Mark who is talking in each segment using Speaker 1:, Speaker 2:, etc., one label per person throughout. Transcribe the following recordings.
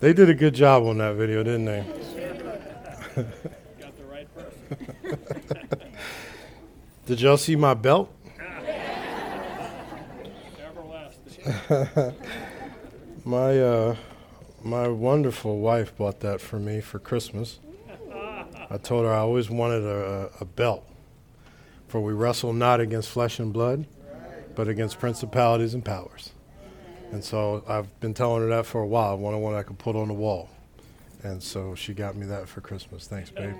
Speaker 1: They did a good job on that video, didn't they?
Speaker 2: Got the right person.
Speaker 1: Did y'all see my belt? My uh, my wonderful wife bought that for me for Christmas. I told her I always wanted a, a belt, for we wrestle not against flesh and blood, but against principalities and powers. And so I've been telling her that for a while. I wanted one I could put on the wall, and so she got me that for Christmas. Thanks, babe.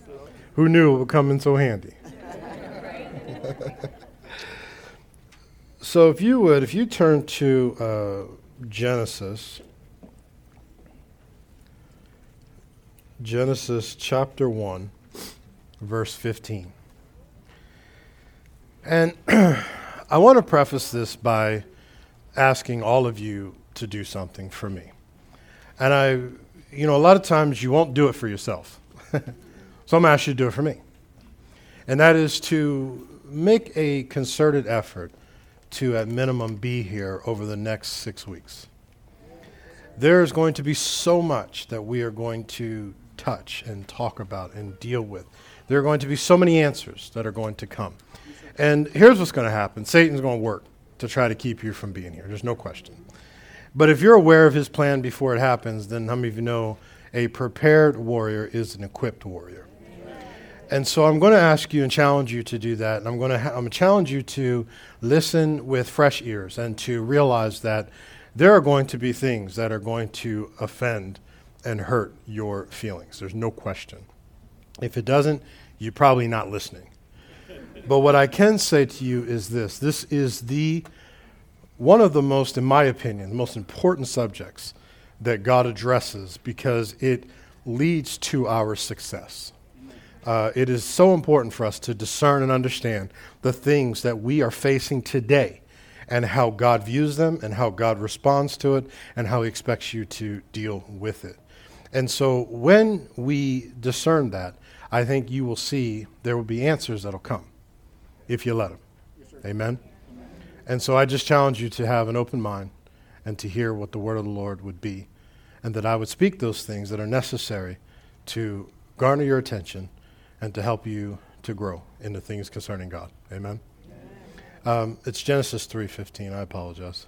Speaker 1: Who knew it would come in so handy? so if you would, if you turn to uh, Genesis. Genesis chapter 1, verse 15. And I want to preface this by asking all of you to do something for me. And I, you know, a lot of times you won't do it for yourself. so I'm going to ask you to do it for me. And that is to make a concerted effort to, at minimum, be here over the next six weeks. There is going to be so much that we are going to touch and talk about and deal with. There are going to be so many answers that are going to come. And here's what's going to happen Satan's going to work to try to keep you from being here. There's no question. But if you're aware of his plan before it happens, then how many of you know a prepared warrior is an equipped warrior? And so I'm going to ask you and challenge you to do that. And I'm going to, ha- I'm going to challenge you to listen with fresh ears and to realize that there are going to be things that are going to offend and hurt your feelings. There's no question. If it doesn't, you're probably not listening. But what I can say to you is this this is the one of the most, in my opinion, the most important subjects that God addresses because it leads to our success. Uh, it is so important for us to discern and understand the things that we are facing today and how God views them and how God responds to it and how He expects you to deal with it. And so when we discern that, I think you will see there will be answers that'll come if you let them. Amen? And so I just challenge you to have an open mind and to hear what the word of the Lord would be, and that I would speak those things that are necessary to garner your attention and to help you to grow in the things concerning God. Amen. Um, it's Genesis 3:15. I apologize.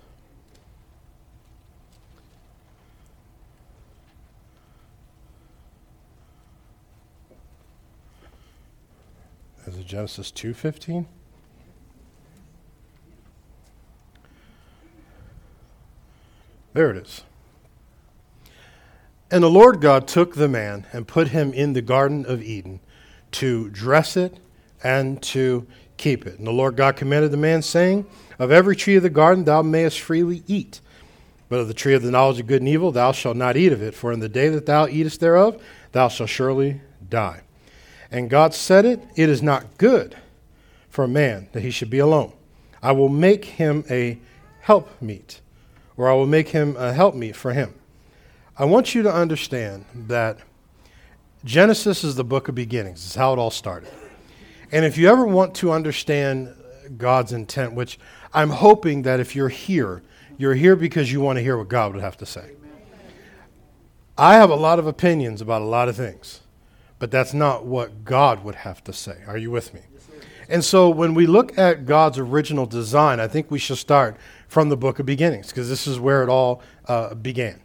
Speaker 1: Is it Genesis 2:15? There it is. And the Lord God took the man and put him in the Garden of Eden to dress it and to keep it. And the Lord God commanded the man, saying, Of every tree of the garden thou mayest freely eat, but of the tree of the knowledge of good and evil thou shalt not eat of it, for in the day that thou eatest thereof thou shalt surely die. And God said it, It is not good for a man that he should be alone. I will make him a helpmeet, or I will make him a helpmeet for him. I want you to understand that Genesis is the book of beginnings. It's how it all started. And if you ever want to understand God's intent, which I'm hoping that if you're here, you're here because you want to hear what God would have to say. I have a lot of opinions about a lot of things, but that's not what God would have to say. Are you with me? And so when we look at God's original design, I think we should start from the book of beginnings because this is where it all uh, began.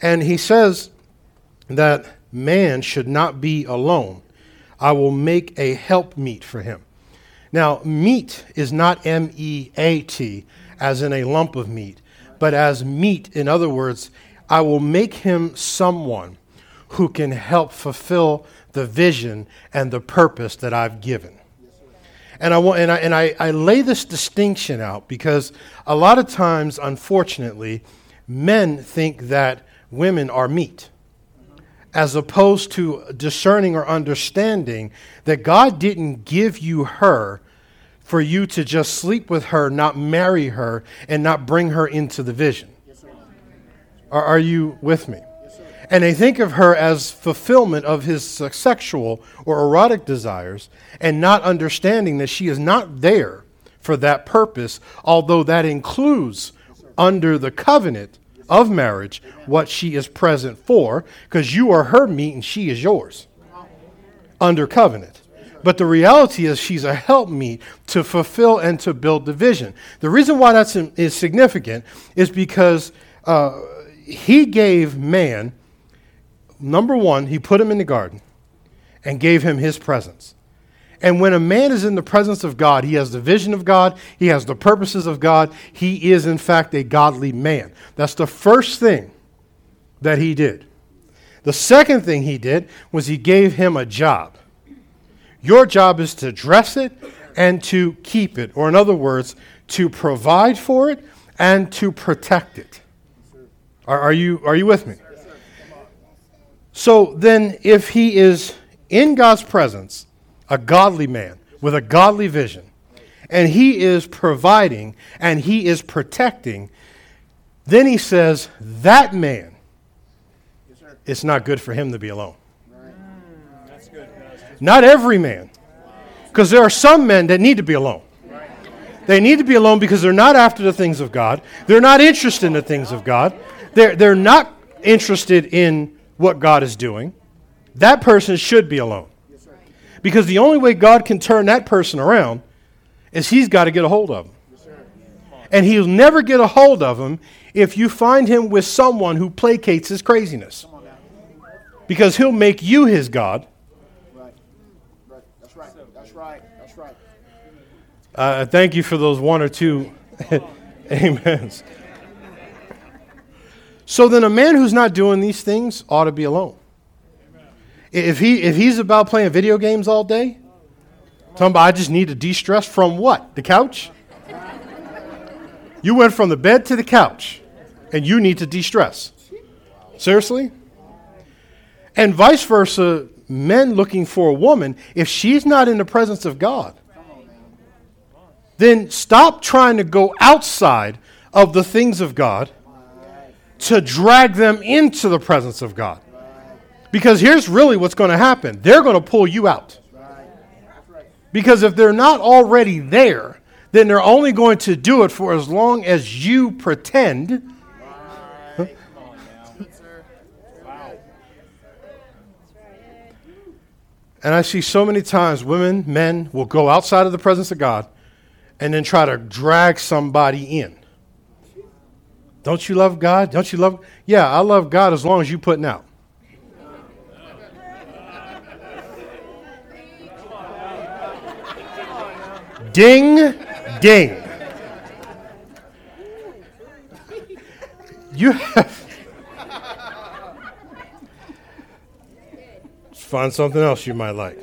Speaker 1: And he says that man should not be alone. I will make a helpmeet for him. Now, meat is not M E A T, as in a lump of meat, but as meat, in other words, I will make him someone who can help fulfill the vision and the purpose that I've given. And I, want, and, I, and I, lay this distinction out because a lot of times, unfortunately, men think that women are meat, as opposed to discerning or understanding that God didn't give you her for you to just sleep with her, not marry her, and not bring her into the vision. Are, are you with me? And they think of her as fulfillment of his sexual or erotic desires, and not understanding that she is not there for that purpose, although that includes under the covenant of marriage what she is present for, because you are her meat and she is yours under covenant. But the reality is, she's a helpmeet to fulfill and to build the vision. The reason why that's is significant is because uh, he gave man, number one, he put him in the garden and gave him his presence. And when a man is in the presence of God, he has the vision of God, he has the purposes of God, he is, in fact, a godly man. That's the first thing that he did. The second thing he did was he gave him a job. Your job is to dress it and to keep it, or in other words, to provide for it and to protect it. Are, are you, are you with me? So then, if he is in God's presence, a godly man with a godly vision, and he is providing and he is protecting, then he says, that man, it's not good for him to be alone. Not every man. Because there are some men that need to be alone. They need to be alone because they're not after the things of God. They're not interested in the things of God. They're, they're not interested in what God is doing. That person should be alone. Because the only way God can turn that person around is he's got to get a hold of him. And he'll never get a hold of him if you find him with someone who placates his craziness. Because he'll make you his God.
Speaker 3: Right. Right. That's right. That's right. That's right.
Speaker 1: Uh, thank you for those one or two amens. So then, a man who's not doing these things ought to be alone. If he if he's about playing video games all day, talking about I just need to de-stress from what? The couch? You went from the bed to the couch, and you need to de-stress. Seriously? And vice versa, men looking for a woman, if she's not in the presence of God, then stop trying to go outside of the things of God to drag them into the presence of God. Because here's really what's going to happen they're going to pull you out. Because if they're not already there, then they're only going to do it for as long as you pretend. And I see so many times women, men will go outside of the presence of God and then try to drag somebody in. Don't you love God? Don't you love? Yeah, I love God as long as you putting out. Ding, ding. You have. Find something else you might like.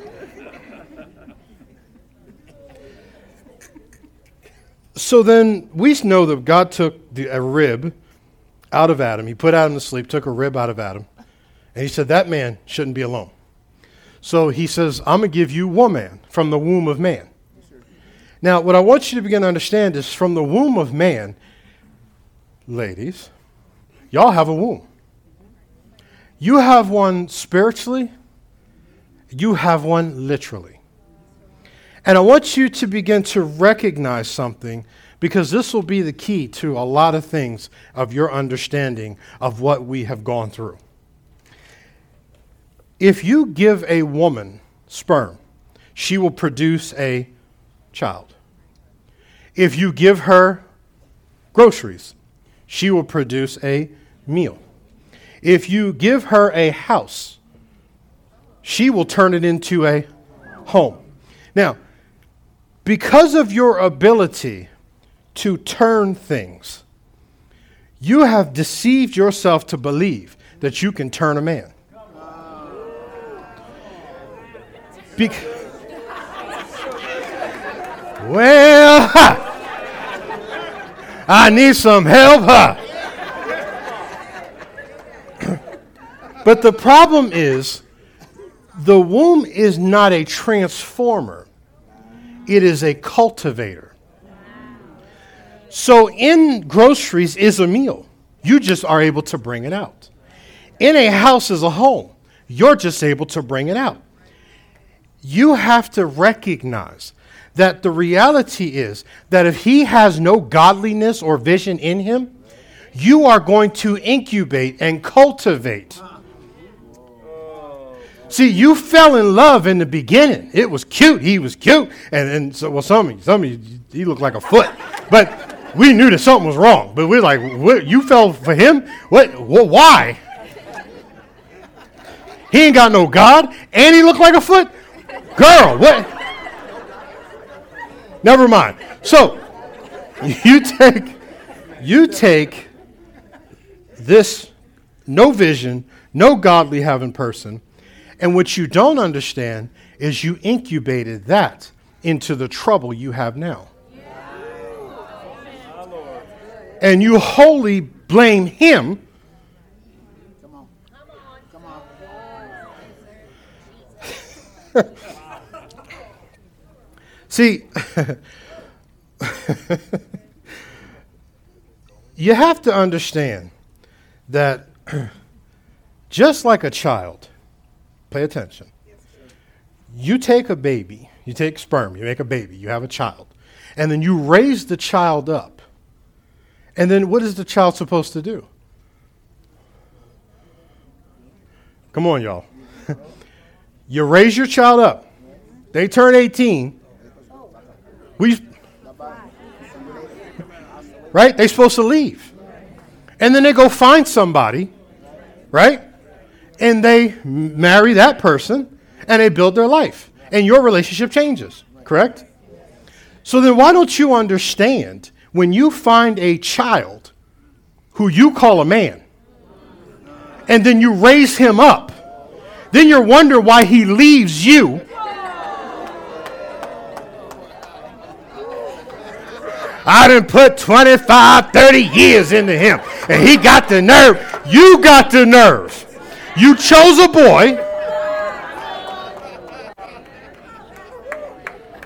Speaker 1: So then we know that God took the, a rib out of Adam. He put Adam to sleep, took a rib out of Adam, and he said, That man shouldn't be alone. So he says, I'm going to give you one man from the womb of man. Now, what I want you to begin to understand is from the womb of man, ladies, y'all have a womb. You have one spiritually, you have one literally. And I want you to begin to recognize something because this will be the key to a lot of things of your understanding of what we have gone through. If you give a woman sperm, she will produce a child. If you give her groceries, she will produce a meal. If you give her a house, she will turn it into a home. Now, because of your ability to turn things, you have deceived yourself to believe that you can turn a man. Bec- well, ha! I need some help. But the problem is, the womb is not a transformer it is a cultivator. So, in groceries is a meal. You just are able to bring it out. In a house is a home. You're just able to bring it out. You have to recognize that the reality is that if he has no godliness or vision in him, you are going to incubate and cultivate. See, you fell in love in the beginning. It was cute. He was cute. And, and so, well, some of you, some of you, he looked like a foot. But we knew that something was wrong. But we're like, what, you fell for him? What, what, why? He ain't got no God, and he looked like a foot? Girl, what? Never mind. So, you take, you take this no vision, no godly having person, and what you don't understand is you incubated that into the trouble you have now. And you wholly blame him.
Speaker 3: Come on. Come on.
Speaker 1: See, you have to understand that just like a child, pay attention. You take a baby, you take sperm, you make a baby, you have a child, and then you raise the child up. And then what is the child supposed to do? Come on, y'all. you raise your child up. They turn 18. We Right? They're supposed to leave. And then they go find somebody, right? And they marry that person and they build their life. And your relationship changes, correct? So then why don't you understand when you find a child who you call a man and then you raise him up, then you wonder why he leaves you. I done put 25, 30 years into him, and he got the nerve. You got the nerve. You chose a boy.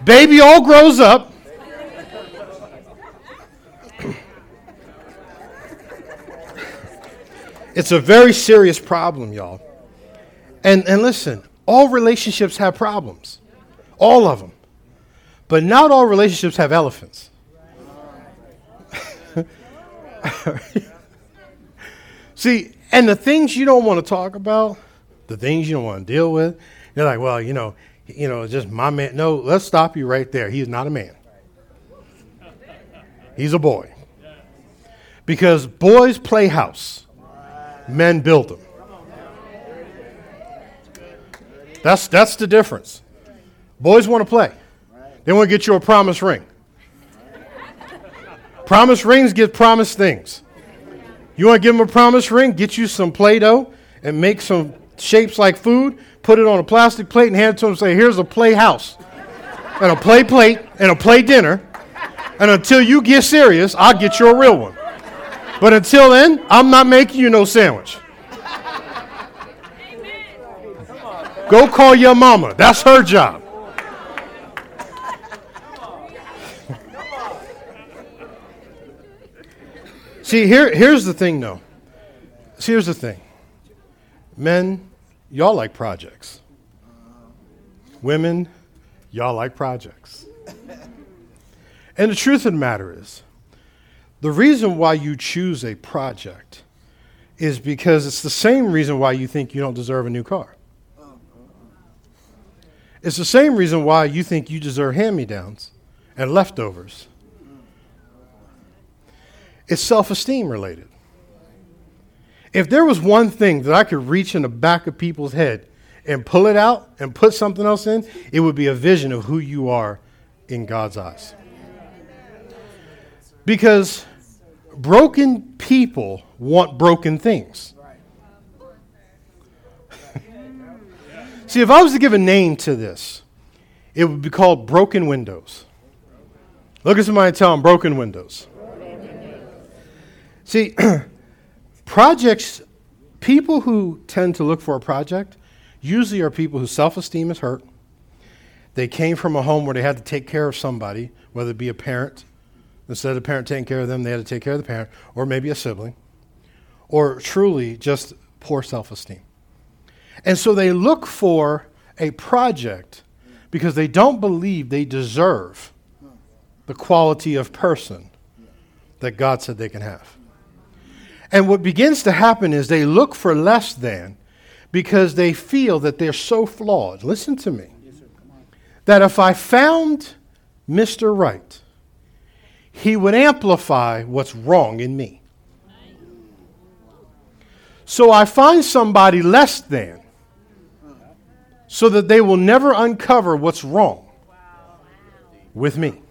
Speaker 1: Baby all grows up. It's a very serious problem, y'all. And, and listen, all relationships have problems, all of them. But not all relationships have elephants. See, and the things you don't want to talk about, the things you don't want to deal with, you're like, well, you know, you know, just my man. No, let's stop you right there. He's not a man. He's a boy. Because boys play house, men build them. That's, that's the difference. Boys want to play, they want to get you a promise ring. Promise rings get promised things. You want to give them a promise ring? Get you some Play Doh and make some shapes like food, put it on a plastic plate and hand it to them and say, Here's a play house, and a play plate, and a play dinner. And until you get serious, I'll get you a real one. But until then, I'm not making you no sandwich. Go call your mama. That's her job. See, here, here's the thing, though. See, here's the thing. Men, y'all like projects. Women, y'all like projects. And the truth of the matter is, the reason why you choose a project is because it's the same reason why you think you don't deserve a new car. It's the same reason why you think you deserve hand me downs and leftovers. It's self esteem related. If there was one thing that I could reach in the back of people's head and pull it out and put something else in, it would be a vision of who you are in God's eyes. Because broken people want broken things. See, if I was to give a name to this, it would be called broken windows. Look at somebody and tell them broken windows. See, projects, people who tend to look for a project usually are people whose self esteem is hurt. They came from a home where they had to take care of somebody, whether it be a parent. Instead of the parent taking care of them, they had to take care of the parent, or maybe a sibling, or truly just poor self esteem. And so they look for a project because they don't believe they deserve the quality of person that God said they can have. And what begins to happen is they look for less than because they feel that they're so flawed. Listen to me. That if I found Mr. Right, he would amplify what's wrong in me. So I find somebody less than so that they will never uncover what's wrong with me.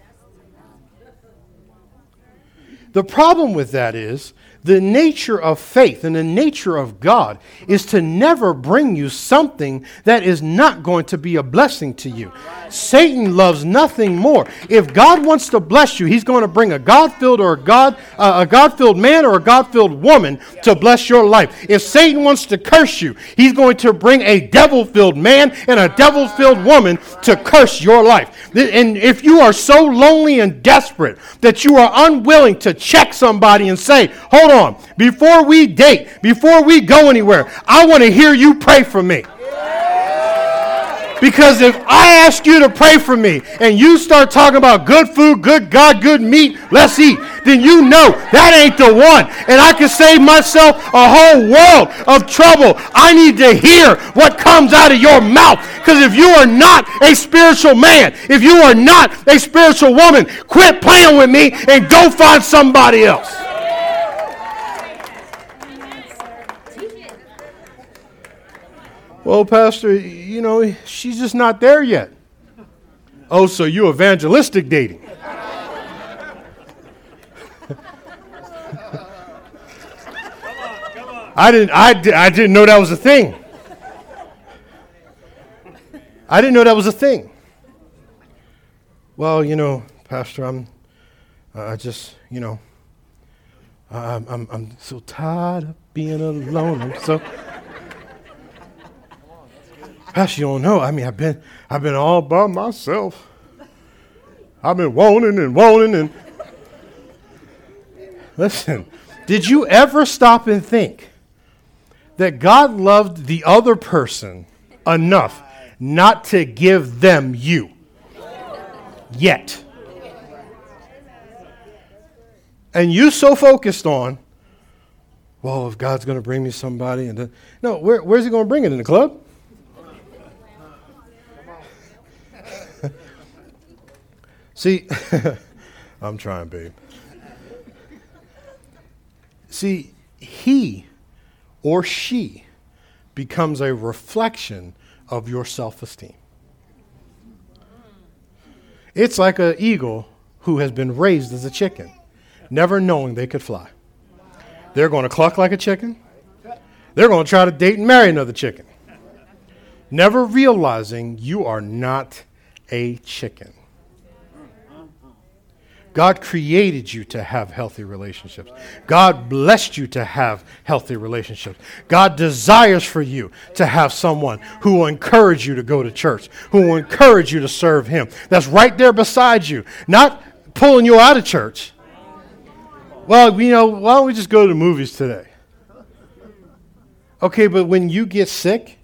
Speaker 1: The problem with that is the nature of faith and the nature of God is to never bring you something that is not going to be a blessing to you. Satan loves nothing more. If God wants to bless you, he's going to bring a God-filled or a God uh, a God-filled man or a God-filled woman to bless your life. If Satan wants to curse you, he's going to bring a devil-filled man and a devil-filled woman to curse your life. And if you are so lonely and desperate that you are unwilling to check somebody and say, "Hold on, before we date, before we go anywhere, I want to hear you pray for me. Because if I ask you to pray for me and you start talking about good food, good God, good meat, let's eat, then you know that ain't the one. And I can save myself a whole world of trouble. I need to hear what comes out of your mouth. Because if you are not a spiritual man, if you are not a spiritual woman, quit playing with me and go find somebody else. Well, Pastor, you know, she's just not there yet. Oh, so you evangelistic dating. I didn't, I, I didn't know that was a thing. I didn't know that was a thing. Well, you know, Pastor, I'm, I just, you know, I'm, I'm, I'm so tired of being alone. I'm so. Pastor, you don't know. I mean, I've been, I've been all by myself. I've been wanting and wanting and. Listen, did you ever stop and think that God loved the other person enough not to give them you? Yet. And you so focused on, well, if God's going to bring me somebody, and then, no, where, where's He going to bring it in the club? See, I'm trying, babe. See, he or she becomes a reflection of your self esteem. It's like an eagle who has been raised as a chicken, never knowing they could fly. They're going to cluck like a chicken. They're going to try to date and marry another chicken, never realizing you are not a chicken. God created you to have healthy relationships. God blessed you to have healthy relationships. God desires for you to have someone who will encourage you to go to church, who will encourage you to serve Him. That's right there beside you, not pulling you out of church. Well, you know, why don't we just go to the movies today? Okay, but when you get sick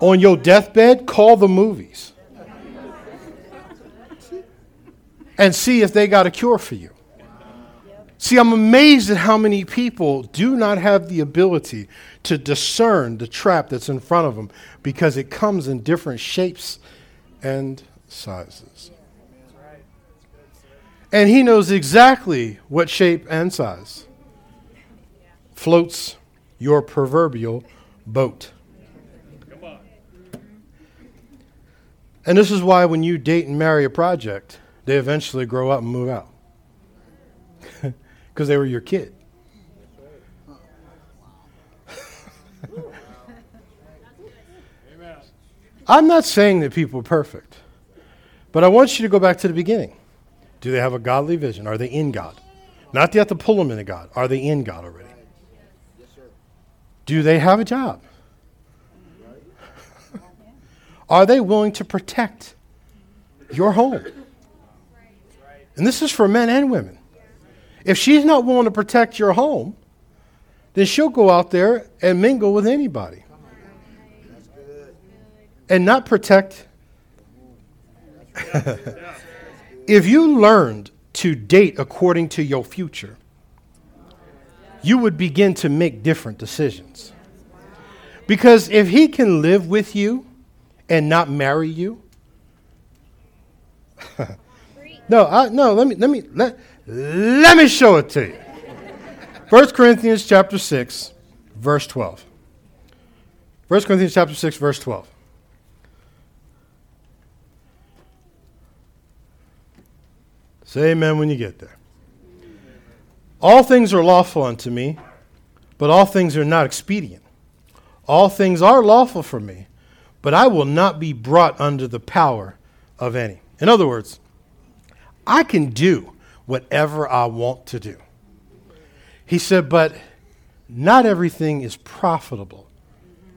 Speaker 1: on your deathbed, call the movies. And see if they got a cure for you. See, I'm amazed at how many people do not have the ability to discern the trap that's in front of them because it comes in different shapes and sizes. And he knows exactly what shape and size floats your proverbial boat. And this is why when you date and marry a project, they eventually grow up and move out because they were your kid. I'm not saying that people are perfect, but I want you to go back to the beginning. Do they have a godly vision? Are they in God? Not you have to pull them into God. Are they in God already? Do they have a job? Are they willing to protect your home? And this is for men and women. If she's not willing to protect your home, then she'll go out there and mingle with anybody and not protect. if you learned to date according to your future, you would begin to make different decisions. Because if he can live with you and not marry you, no, I, no, let me, let me, let, let me show it to you. 1 Corinthians chapter 6, verse 12. 1 Corinthians chapter 6, verse 12. Say amen when you get there. All things are lawful unto me, but all things are not expedient. All things are lawful for me, but I will not be brought under the power of any. In other words, I can do whatever I want to do. He said, but not everything is profitable.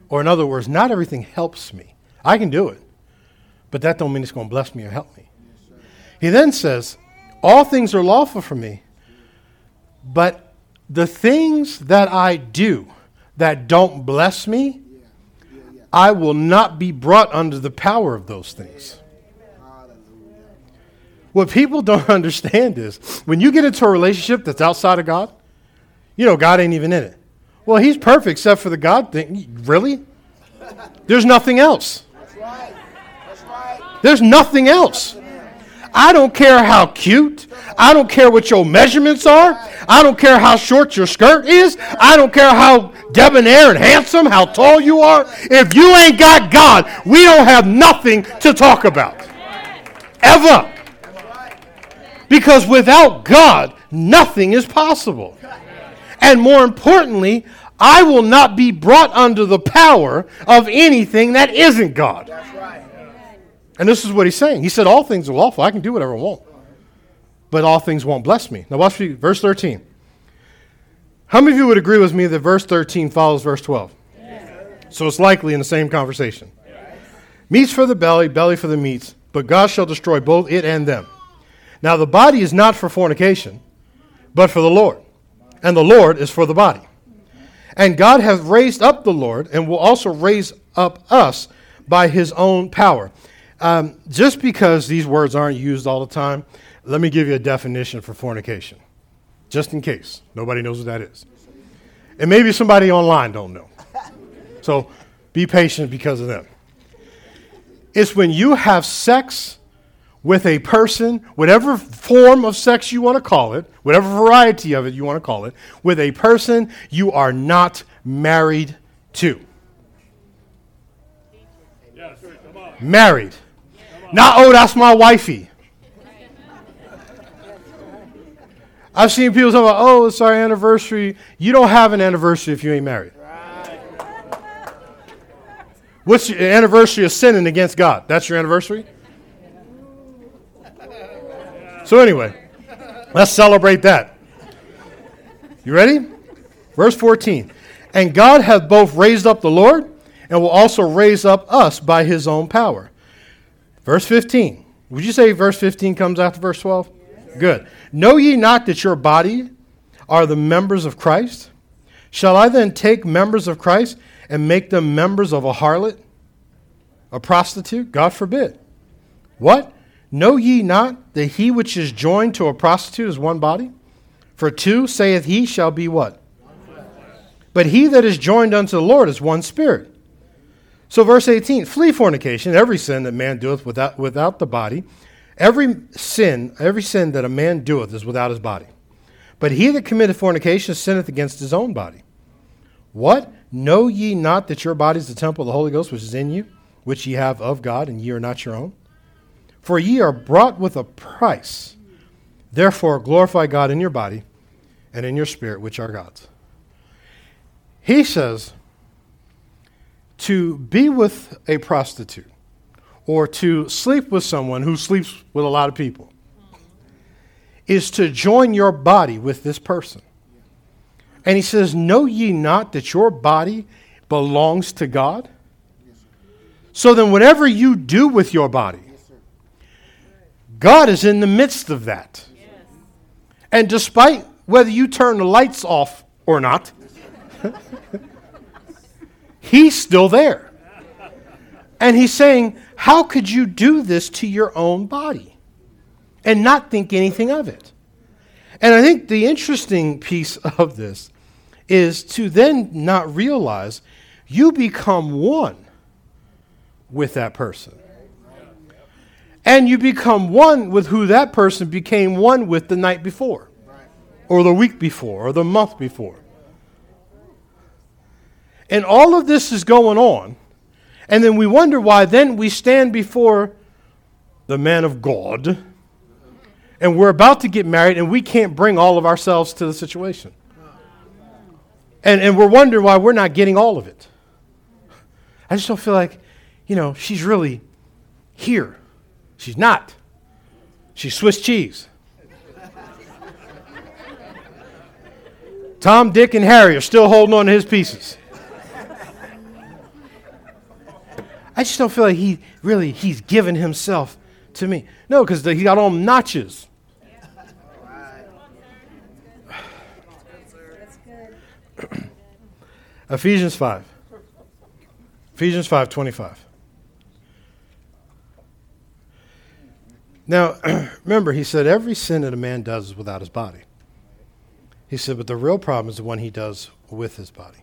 Speaker 1: Or in other words, not everything helps me. I can do it, but that don't mean it's going to bless me or help me. He then says, all things are lawful for me, but the things that I do that don't bless me, I will not be brought under the power of those things. What people don't understand is when you get into a relationship that's outside of God, you know, God ain't even in it. Well, He's perfect except for the God thing. Really? There's nothing else. There's nothing else. I don't care how cute. I don't care what your measurements are. I don't care how short your skirt is. I don't care how debonair and handsome, how tall you are. If you ain't got God, we don't have nothing to talk about. Ever. Because without God, nothing is possible. And more importantly, I will not be brought under the power of anything that isn't God.
Speaker 3: Right.
Speaker 1: And this is what he's saying. He said, All things are lawful. I can do whatever I want. But all things won't bless me. Now, watch me, verse 13. How many of you would agree with me that verse 13 follows verse 12? So it's likely in the same conversation. Meats for the belly, belly for the meats, but God shall destroy both it and them. Now, the body is not for fornication, but for the Lord, and the Lord is for the body. And God hath raised up the Lord, and will also raise up us by his own power. Um, just because these words aren't used all the time, let me give you a definition for fornication, just in case nobody knows what that is. And maybe somebody online don't know. So be patient because of them. It's when you have sex with a person, whatever form of sex you want to call it, whatever variety of it you want to call it, with a person you are not married to. Married. Not, oh, that's my wifey. I've seen people talk about, oh, it's our anniversary. You don't have an anniversary if you ain't married. Right. What's your anniversary of sinning against God? That's your anniversary? So, anyway, let's celebrate that. You ready? Verse 14. And God hath both raised up the Lord and will also raise up us by his own power. Verse 15. Would you say verse 15 comes after verse 12? Good. Know ye not that your body are the members of Christ? Shall I then take members of Christ and make them members of a harlot, a prostitute? God forbid. What? Know ye not that he which is joined to a prostitute is one body? For two, saith he, shall be what? But he that is joined unto the Lord is one spirit. So, verse 18 flee fornication, every sin that man doeth without, without the body. Every sin, every sin that a man doeth is without his body. But he that committeth fornication sinneth against his own body. What? Know ye not that your body is the temple of the Holy Ghost which is in you, which ye have of God, and ye are not your own? For ye are brought with a price. Therefore, glorify God in your body and in your spirit, which are God's. He says to be with a prostitute or to sleep with someone who sleeps with a lot of people is to join your body with this person. And he says, Know ye not that your body belongs to God? So then, whatever you do with your body, God is in the midst of that. And despite whether you turn the lights off or not, He's still there. And He's saying, How could you do this to your own body and not think anything of it? And I think the interesting piece of this is to then not realize you become one with that person. And you become one with who that person became one with the night before, or the week before, or the month before. And all of this is going on. And then we wonder why then we stand before the man of God and we're about to get married and we can't bring all of ourselves to the situation. And, and we're wondering why we're not getting all of it. I just don't feel like, you know, she's really here. She's not. She's Swiss cheese. Tom, Dick, and Harry are still holding on to his pieces. I just don't feel like he really he's given himself to me. No, because he got all notches. Ephesians 5. Ephesians 5 25. Now, remember, he said every sin that a man does is without his body. He said, but the real problem is the one he does with his body.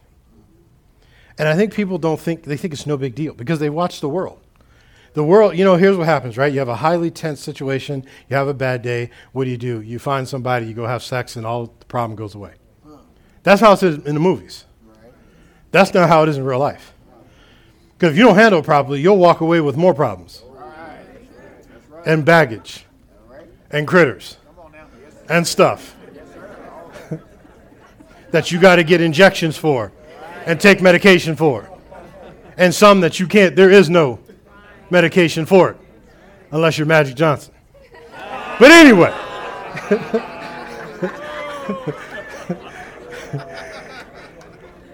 Speaker 1: And I think people don't think, they think it's no big deal because they watch the world. The world, you know, here's what happens, right? You have a highly tense situation, you have a bad day. What do you do? You find somebody, you go have sex, and all the problem goes away. That's how it is in the movies. That's not how it is in real life. Because if you don't handle it properly, you'll walk away with more problems and baggage and critters and stuff that you got to get injections for and take medication for. And some that you can't, there is no medication for it unless you're Magic Johnson. But anyway.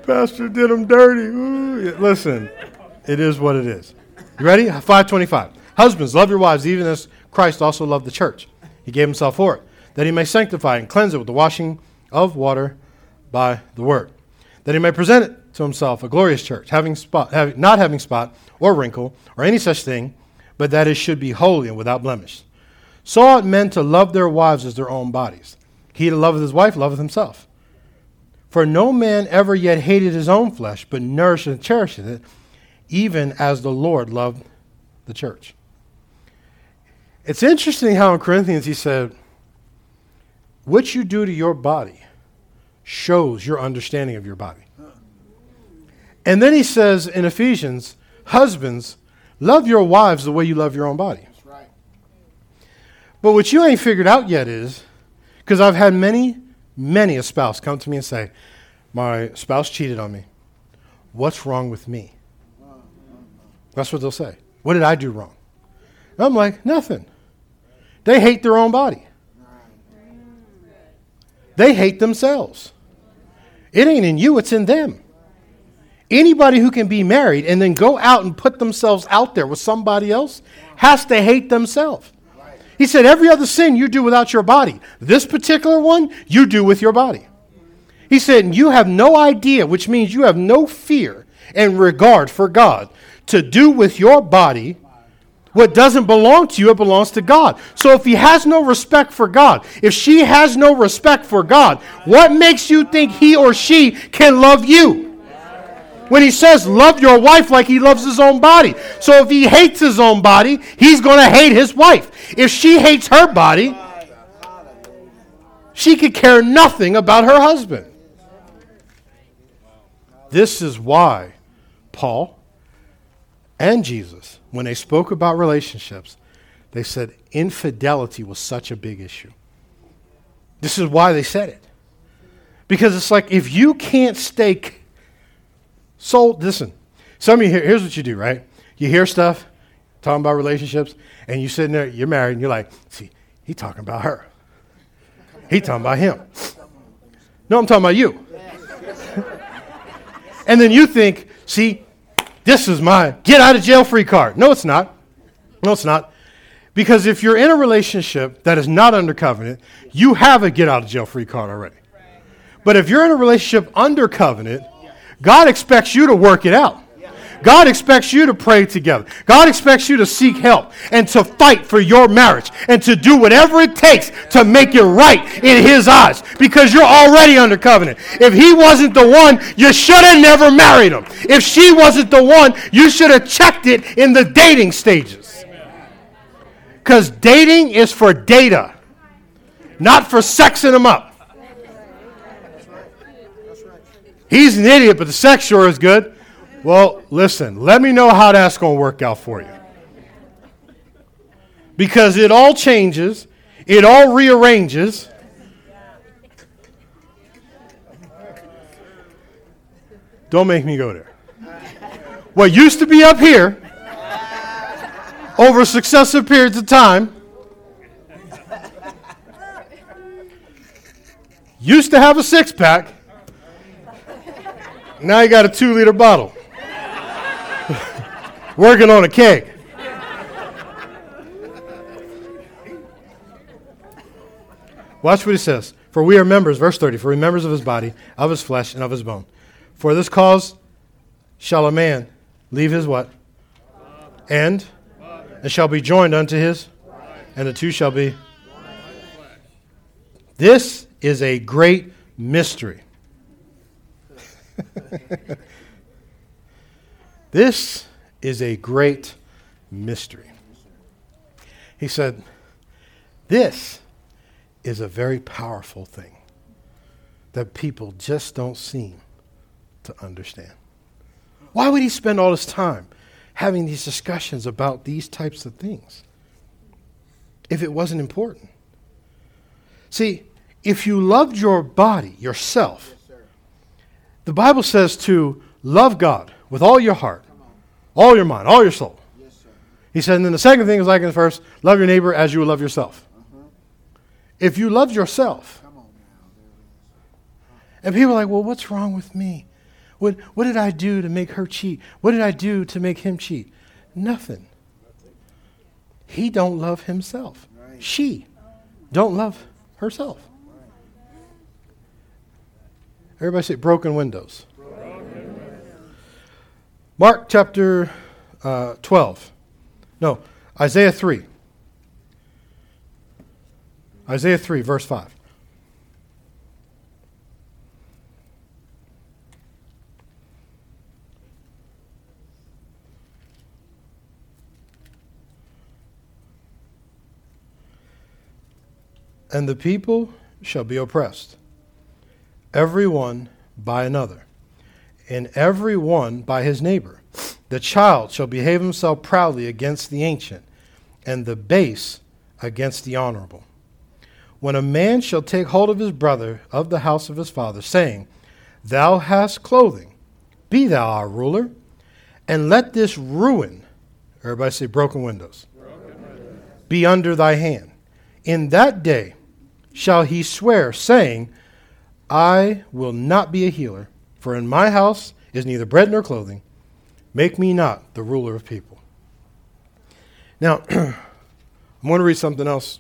Speaker 1: Pastor did him dirty. Ooh, listen, it is what it is. You ready? 525. Husbands, love your wives even as Christ also loved the church. He gave himself for it, that he may sanctify and cleanse it with the washing of water by the word, that he may present it to himself a glorious church, having spot, having, not having spot or wrinkle or any such thing, but that it should be holy and without blemish. So ought men to love their wives as their own bodies. He that loveth his wife loveth himself. For no man ever yet hated his own flesh, but nourishes and cherishes it, even as the Lord loved the church. It's interesting how in Corinthians he said, What you do to your body shows your understanding of your body. And then he says in Ephesians, Husbands, love your wives the way you love your own body.
Speaker 3: Right.
Speaker 1: But what you ain't figured out yet is, because I've had many many a spouse come to me and say, My spouse cheated on me. What's wrong with me? Uh-huh. That's what they'll say. What did I do wrong? And I'm like, Nothing. They hate their own body, they hate themselves. It ain't in you, it's in them. Anybody who can be married and then go out and put themselves out there with somebody else has to hate themselves. He said, Every other sin you do without your body. This particular one, you do with your body. He said, You have no idea, which means you have no fear and regard for God to do with your body what doesn't belong to you, it belongs to God. So if he has no respect for God, if she has no respect for God, what makes you think he or she can love you? when he says love your wife like he loves his own body. So if he hates his own body, he's going to hate his wife. If she hates her body, she could care nothing about her husband. This is why Paul and Jesus, when they spoke about relationships, they said infidelity was such a big issue. This is why they said it. Because it's like if you can't stay so, listen, some of you, here, here's what you do, right? You hear stuff, talking about relationships, and you're sitting there, you're married, and you're like, see, he talking about her. He talking about him. No, I'm talking about you. and then you think, see, this is my get out of jail free card. No, it's not. No, it's not. Because if you're in a relationship that is not under covenant, you have a get out of jail free card already. But if you're in a relationship under covenant, God expects you to work it out. God expects you to pray together. God expects you to seek help and to fight for your marriage and to do whatever it takes to make it right in His eyes because you're already under covenant. If He wasn't the one, you should have never married him. If she wasn't the one, you should have checked it in the dating stages. Because dating is for data, not for sexing them up. He's an idiot, but the sex sure is good. Well, listen, let me know how that's going to work out for you. Because it all changes, it all rearranges. Don't make me go there. What used to be up here over successive periods of time used to have a six pack. Now you got a two liter bottle. Working on a keg. Watch what he says. For we are members, verse 30, for we members of his body, of his flesh, and of his bone. For this cause shall a man leave his what? And? And shall be joined unto his? And the two shall be? This is a great mystery. this is a great mystery. He said, This is a very powerful thing that people just don't seem to understand. Why would he spend all his time having these discussions about these types of things if it wasn't important? See, if you loved your body, yourself, the Bible says to love God with all your heart, all your mind, all your soul. He said, and then the second thing is like in the first, love your neighbor as you would love yourself. If you love yourself, and people are like, well, what's wrong with me? What, what did I do to make her cheat? What did I do to make him cheat? Nothing. He don't love himself. Right. She don't love herself. Everybody say broken windows. Mark chapter uh, 12. No, Isaiah 3. Isaiah 3, verse 5. And the people shall be oppressed, every one by another, and every one by his neighbor. The child shall behave himself proudly against the ancient, and the base against the honorable. When a man shall take hold of his brother of the house of his father, saying, Thou hast clothing, be thou our ruler, and let this ruin, everybody say broken windows, broken windows. be under thy hand. In that day shall he swear, saying, I will not be a healer, for in my house is neither bread nor clothing. Make me not the ruler of people. Now, I'm going to read something else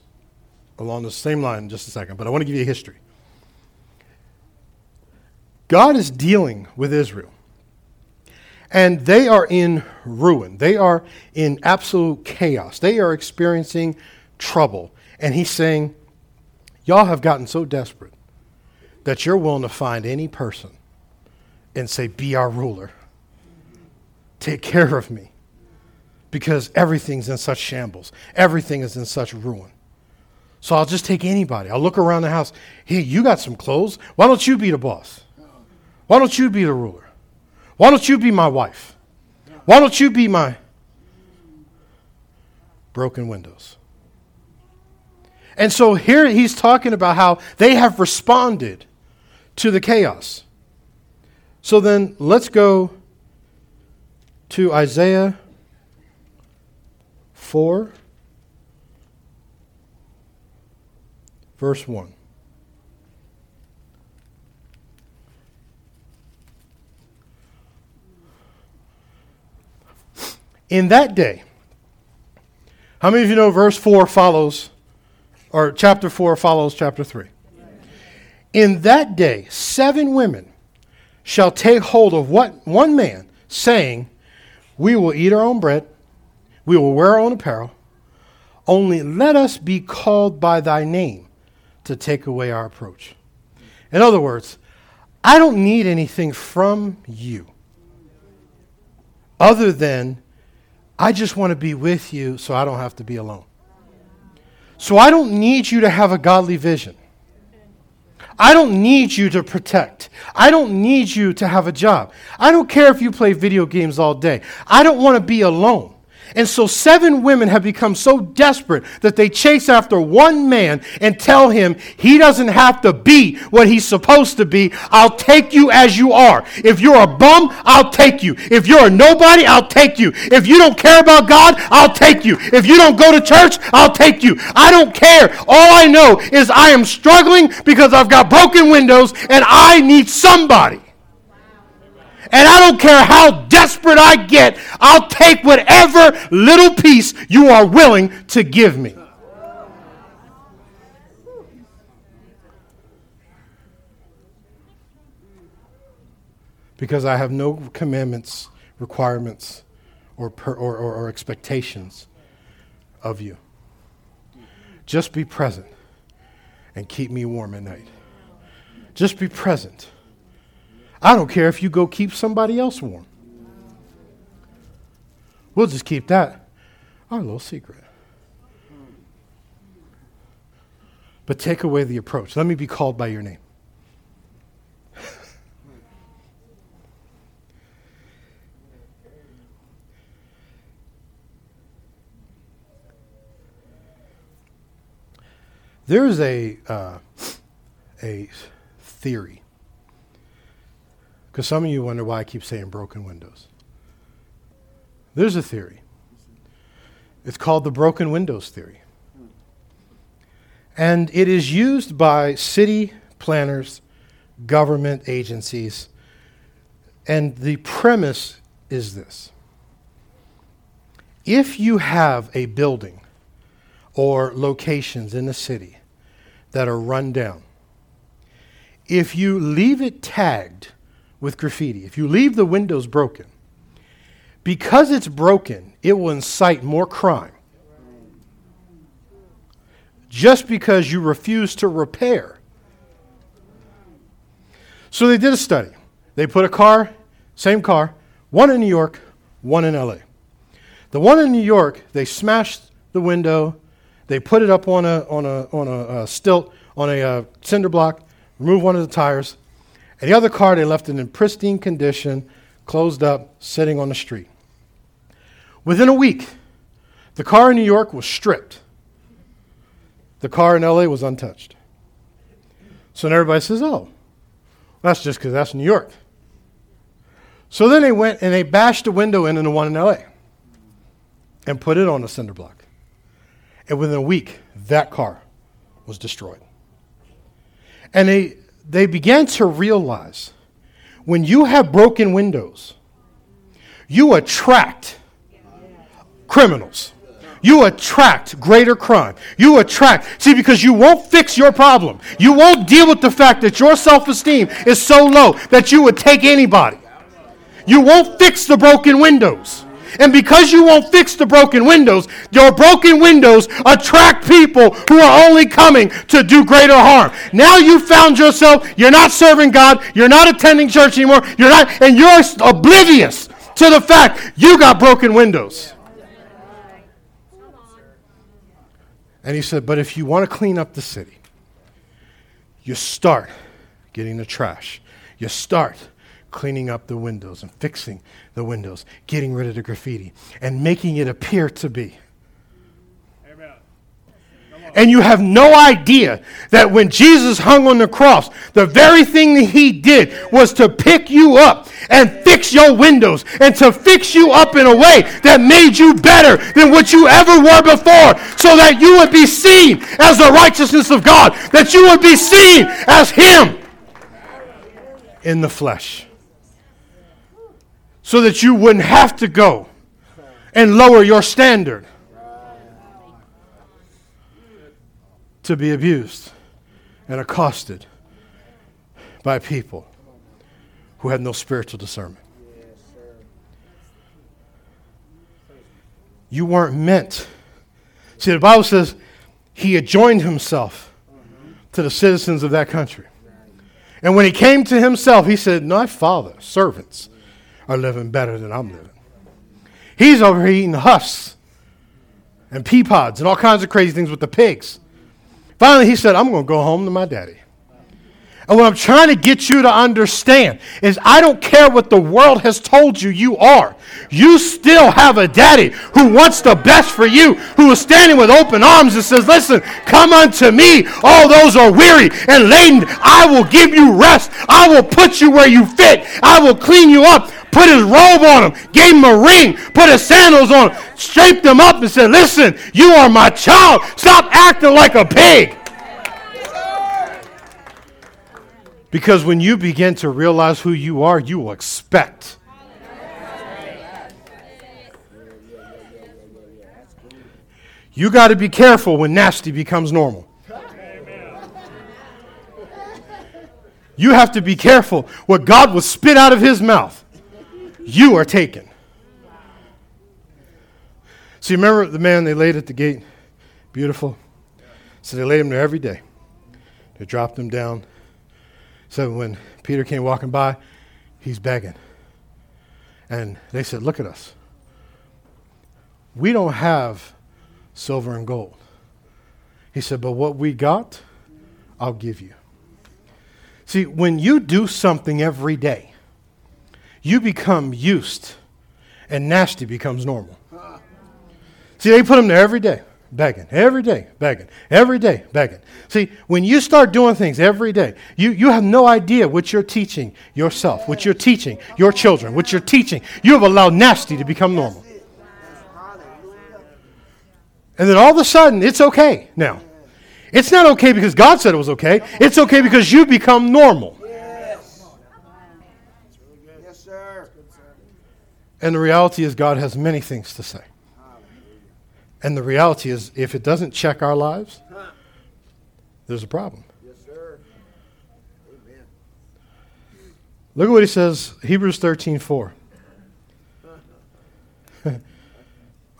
Speaker 1: along the same line in just a second, but I want to give you a history. God is dealing with Israel. And they are in ruin. They are in absolute chaos. They are experiencing trouble. And he's saying, Y'all have gotten so desperate that you're willing to find any person and say, Be our ruler. Take care of me. Because everything's in such shambles, everything is in such ruin. So I'll just take anybody. I'll look around the house. Hey, you got some clothes. Why don't you be the boss? Why don't you be the ruler? Why don't you be my wife? Why don't you be my broken windows? And so here he's talking about how they have responded to the chaos. So then let's go to Isaiah 4, verse 1. In that day, how many of you know verse 4 follows or chapter 4 follows chapter 3. In that day, seven women shall take hold of what one man, saying, We will eat our own bread, we will wear our own apparel. Only let us be called by thy name to take away our approach. In other words, I don't need anything from you other than I just want to be with you so I don't have to be alone. So I don't need you to have a godly vision. I don't need you to protect. I don't need you to have a job. I don't care if you play video games all day. I don't want to be alone. And so, seven women have become so desperate that they chase after one man and tell him he doesn't have to be what he's supposed to be. I'll take you as you are. If you're a bum, I'll take you. If you're a nobody, I'll take you. If you don't care about God, I'll take you. If you don't go to church, I'll take you. I don't care. All I know is I am struggling because I've got broken windows and I need somebody. And I don't care how desperate I get, I'll take whatever little piece you are willing to give me. Because I have no commandments, requirements, or, per, or, or, or expectations of you. Just be present and keep me warm at night. Just be present I don't care if you go keep somebody else warm. We'll just keep that our little secret. But take away the approach. Let me be called by your name. There's a, uh, a theory because some of you wonder why I keep saying broken windows. There's a theory. It's called the broken windows theory. And it is used by city planners, government agencies. And the premise is this if you have a building or locations in a city that are run down, if you leave it tagged with graffiti, if you leave the windows broken, because it's broken, it will incite more crime. Just because you refuse to repair. So they did a study. They put a car, same car, one in New York, one in LA. The one in New York, they smashed the window, they put it up on a, on a, on a, a stilt, on a uh, cinder block, removed one of the tires, and the other car, they left it in pristine condition, closed up, sitting on the street. Within a week, the car in New York was stripped. The car in LA was untouched. So then everybody says, oh, that's just because that's New York. So then they went and they bashed a window in in the one in LA and put it on a cinder block. And within a week, that car was destroyed. And they they began to realize when you have broken windows, you attract criminals. You attract greater crime. You attract, see, because you won't fix your problem. You won't deal with the fact that your self esteem is so low that you would take anybody. You won't fix the broken windows. And because you won't fix the broken windows, your broken windows attract people who are only coming to do greater harm. Now you found yourself, you're not serving God, you're not attending church anymore, you're not, and you're oblivious to the fact you got broken windows. And he said, But if you want to clean up the city, you start getting the trash. You start cleaning up the windows and fixing the windows, getting rid of the graffiti, and making it appear to be. And you have no idea that when Jesus hung on the cross, the very thing that he did was to pick you up and fix your windows and to fix you up in a way that made you better than what you ever were before so that you would be seen as the righteousness of God, that you would be seen as him in the flesh so that you wouldn't have to go and lower your standard to be abused and accosted by people who had no spiritual discernment. You weren't meant. See, the Bible says he adjoined himself to the citizens of that country. And when he came to himself, he said, My father, servants, are living better than I'm living. He's over here eating husks and pea pods and all kinds of crazy things with the pigs. Finally, he said, I'm going to go home to my daddy. And what I'm trying to get you to understand is I don't care what the world has told you you are. You still have a daddy who wants the best for you, who is standing with open arms and says, Listen, come unto me, all those are weary and laden. I will give you rest. I will put you where you fit. I will clean you up. Put his robe on him, gave him a ring, put his sandals on him, straightened him up, and said, Listen, you are my child. Stop acting like a pig. Because when you begin to realize who you are, you will expect. You got to be careful when nasty becomes normal. You have to be careful. What God will spit out of his mouth, you are taken. See, remember the man they laid at the gate? Beautiful. So they laid him there every day. They dropped him down so when Peter came walking by, he's begging. And they said, Look at us. We don't have silver and gold. He said, But what we got, I'll give you. See, when you do something every day, you become used, and nasty becomes normal. See, they put them there every day begging, every day, begging, every day, begging. See, when you start doing things every day, you, you have no idea what you're teaching yourself, what you're teaching your children, what you're teaching. You have allowed nasty to become normal. And then all of a sudden, it's okay now. It's not okay because God said it was okay. It's okay because you become normal.
Speaker 3: Yes, sir.
Speaker 1: And the reality is, God has many things to say. And the reality is, if it doesn't check our lives, there's a problem.
Speaker 3: Yes, sir. Amen.
Speaker 1: Look at what he says, Hebrews 13 4.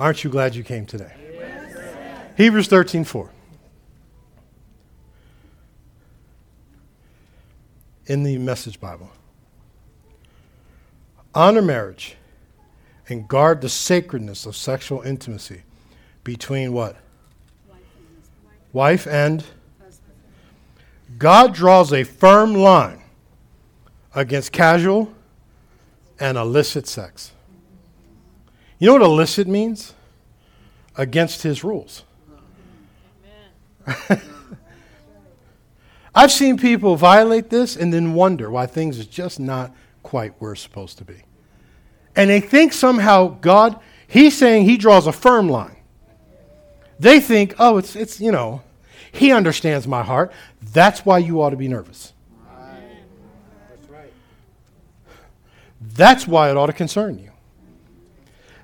Speaker 1: Aren't you glad you came today? Hebrews 13 4. In the Message Bible. Honor marriage and guard the sacredness of sexual intimacy between what? Wife and God draws a firm line against casual and illicit sex. You know what illicit means? Against his rules. I've seen people violate this and then wonder why things are just not quite where it's supposed to be. And they think somehow God, he's saying he draws a firm line. They think, oh, it's, it's, you know, he understands my heart. That's why you ought to be nervous.
Speaker 3: That's right.
Speaker 1: That's why it ought to concern you.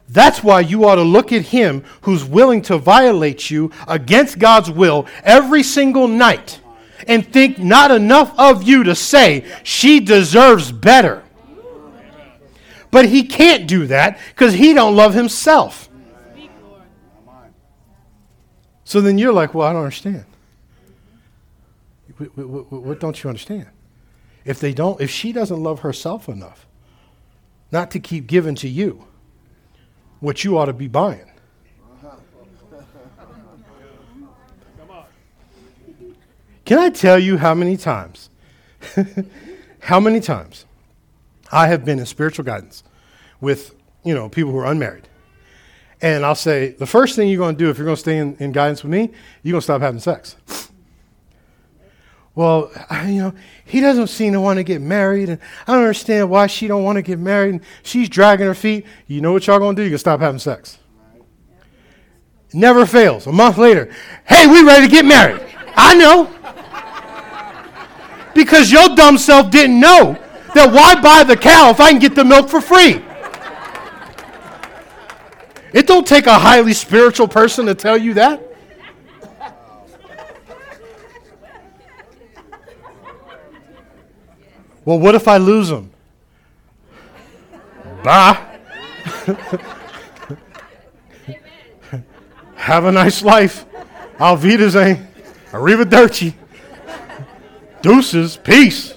Speaker 1: That's why you ought to look at him who's willing to violate you against God's will every single night and think not enough of you to say she deserves better. But he can't do that because he don't love himself. So then you're like, well, I don't understand. What, what, what, don't you understand? If they don't, if she doesn't love herself enough, not to keep giving to you what you ought to be buying. Can I tell you how many times, how many times I have been in spiritual guidance with, you know, people who are unmarried. And I'll say, the first thing you're going to do if you're going to stay in, in guidance with me, you're going to stop having sex. Well, I, you know, he doesn't seem to want to get married, and I don't understand why she don't want to get married. And she's dragging her feet. You know what y'all going to do? You're going to stop having sex. Never fails. A month later, hey, we ready to get married. I know. Because your dumb self didn't know that why buy the cow if I can get the milk for free? It don't take a highly spiritual person to tell you that. Well, what if I lose them? Bye. Have a nice life. Auf Wiedersehen. Arrivederci. Deuces. Peace.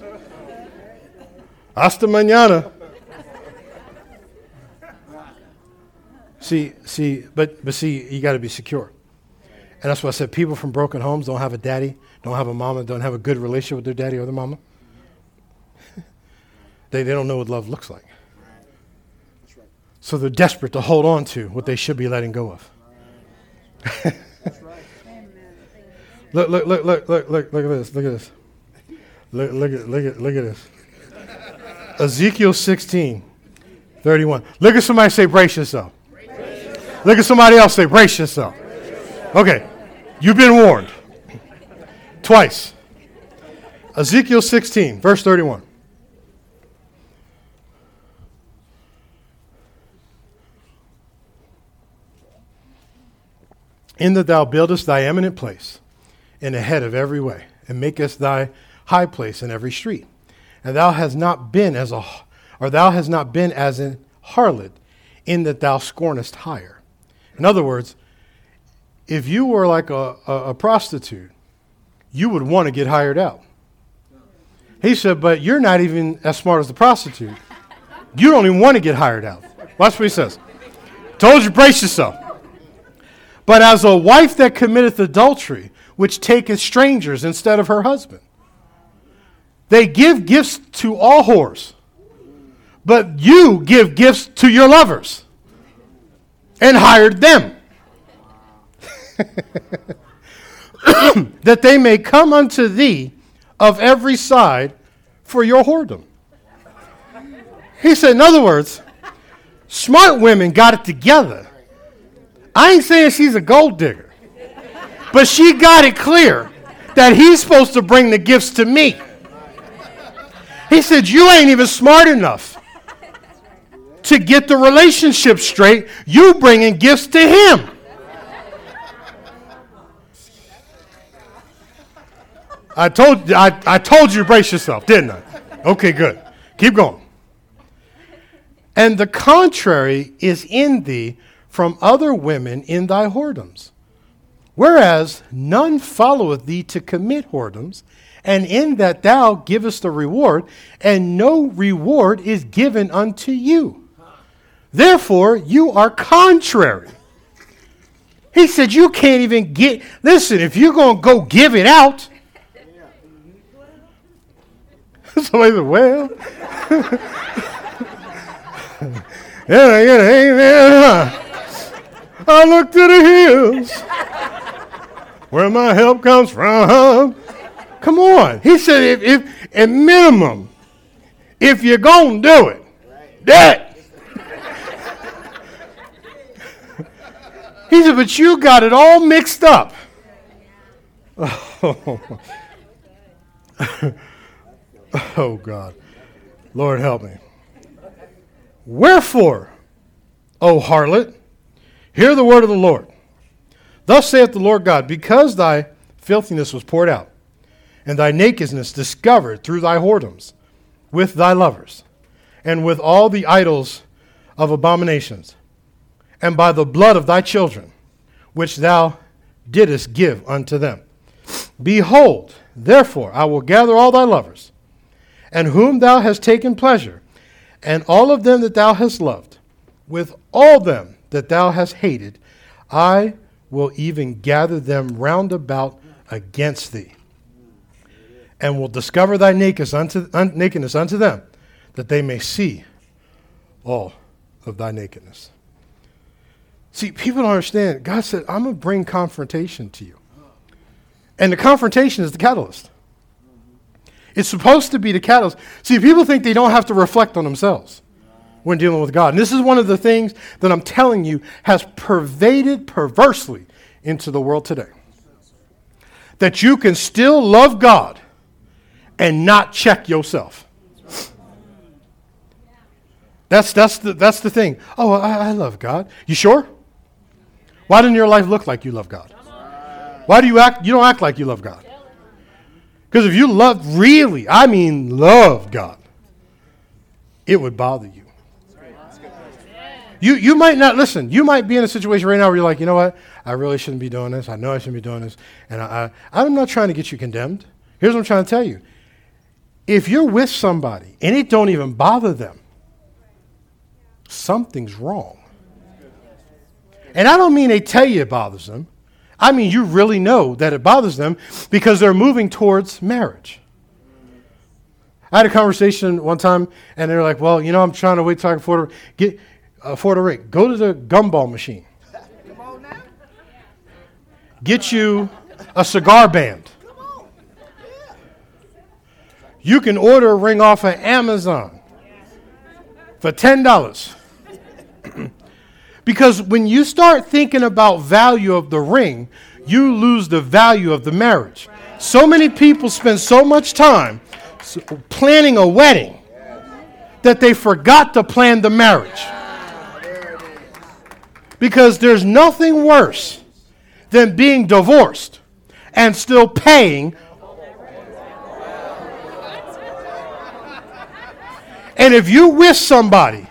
Speaker 1: Hasta mañana. See, see, but but see, you got to be secure, and that's why I said people from broken homes don't have a daddy, don't have a mama, don't have a good relationship with their daddy or their mama. they they don't know what love looks like, so they're desperate to hold on to what they should be letting go of. look, look, look, look, look, look, look at this, look at this, look, look look look at this. Ezekiel 16, 31. Look at somebody say, brace yourself. Look at somebody else say, brace yourself. Okay, you've been warned. Twice. Ezekiel 16, verse 31. In that thou buildest thy eminent place in the head of every way, and makest thy high place in every street. And thou hast not been as a or thou hast not been as an harlot, in that thou scornest hire. In other words, if you were like a, a, a prostitute, you would want to get hired out. He said, but you're not even as smart as the prostitute. You don't even want to get hired out. Watch what he says. Told you, brace yourself. But as a wife that committeth adultery, which taketh strangers instead of her husband, they give gifts to all whores, but you give gifts to your lovers and hired them. that they may come unto thee of every side for your whoredom. He said, in other words, smart women got it together. I ain't saying she's a gold digger, but she got it clear that he's supposed to bring the gifts to me. He said, You ain't even smart enough to get the relationship straight. You bringing gifts to him. I told, I, I told you to brace yourself, didn't I? Okay, good. Keep going. And the contrary is in thee from other women in thy whoredoms. Whereas none followeth thee to commit whoredoms, and in that thou givest a reward, and no reward is given unto you. Therefore, you are contrary. He said, You can't even get, listen, if you're going to go give it out, Somebody said, well. yeah, yeah, amen. I look to the hills where my help comes from. Come on. He said, if, if at minimum, if you're going to do it, that. he said, but you got it all mixed up. Oh. Oh, God. Lord, help me. Wherefore, O harlot, hear the word of the Lord. Thus saith the Lord God, because thy filthiness was poured out, and thy nakedness discovered through thy whoredoms, with thy lovers, and with all the idols of abominations, and by the blood of thy children, which thou didst give unto them. Behold, therefore, I will gather all thy lovers and whom thou hast taken pleasure, and all of them that thou hast loved, with all them that thou hast hated, I will even gather them round about against thee, and will discover thy nakedness unto, un, nakedness unto them, that they may see all of thy nakedness. See, people don't understand. God said, I'm going to bring confrontation to you. And the confrontation is the catalyst. It's supposed to be the catalyst. See, people think they don't have to reflect on themselves when dealing with God. And this is one of the things that I'm telling you has pervaded perversely into the world today. That you can still love God and not check yourself. That's, that's, the, that's the thing. Oh, I, I love God. You sure? Why doesn't your life look like you love God? Why do you act? You don't act like you love God. Because if you love really, I mean love God, it would bother you. You, you might not listen. You might be in a situation right now where you're like, you know what? I really shouldn't be doing this. I know I shouldn't be doing this. And I, I, I'm not trying to get you condemned. Here's what I'm trying to tell you. If you're with somebody and it don't even bother them, something's wrong. And I don't mean they tell you it bothers them. I mean you really know that it bothers them because they're moving towards marriage. I had a conversation one time, and they're like, "Well, you know, I'm trying to wait till I can afford a get afford a. Go to the gumball machine. Get you a cigar band. You can order a ring off of Amazon for ten dollars. because when you start thinking about value of the ring, you lose the value of the marriage. So many people spend so much time planning a wedding that they forgot to plan the marriage. Because there's nothing worse than being divorced and still paying. And if you wish somebody,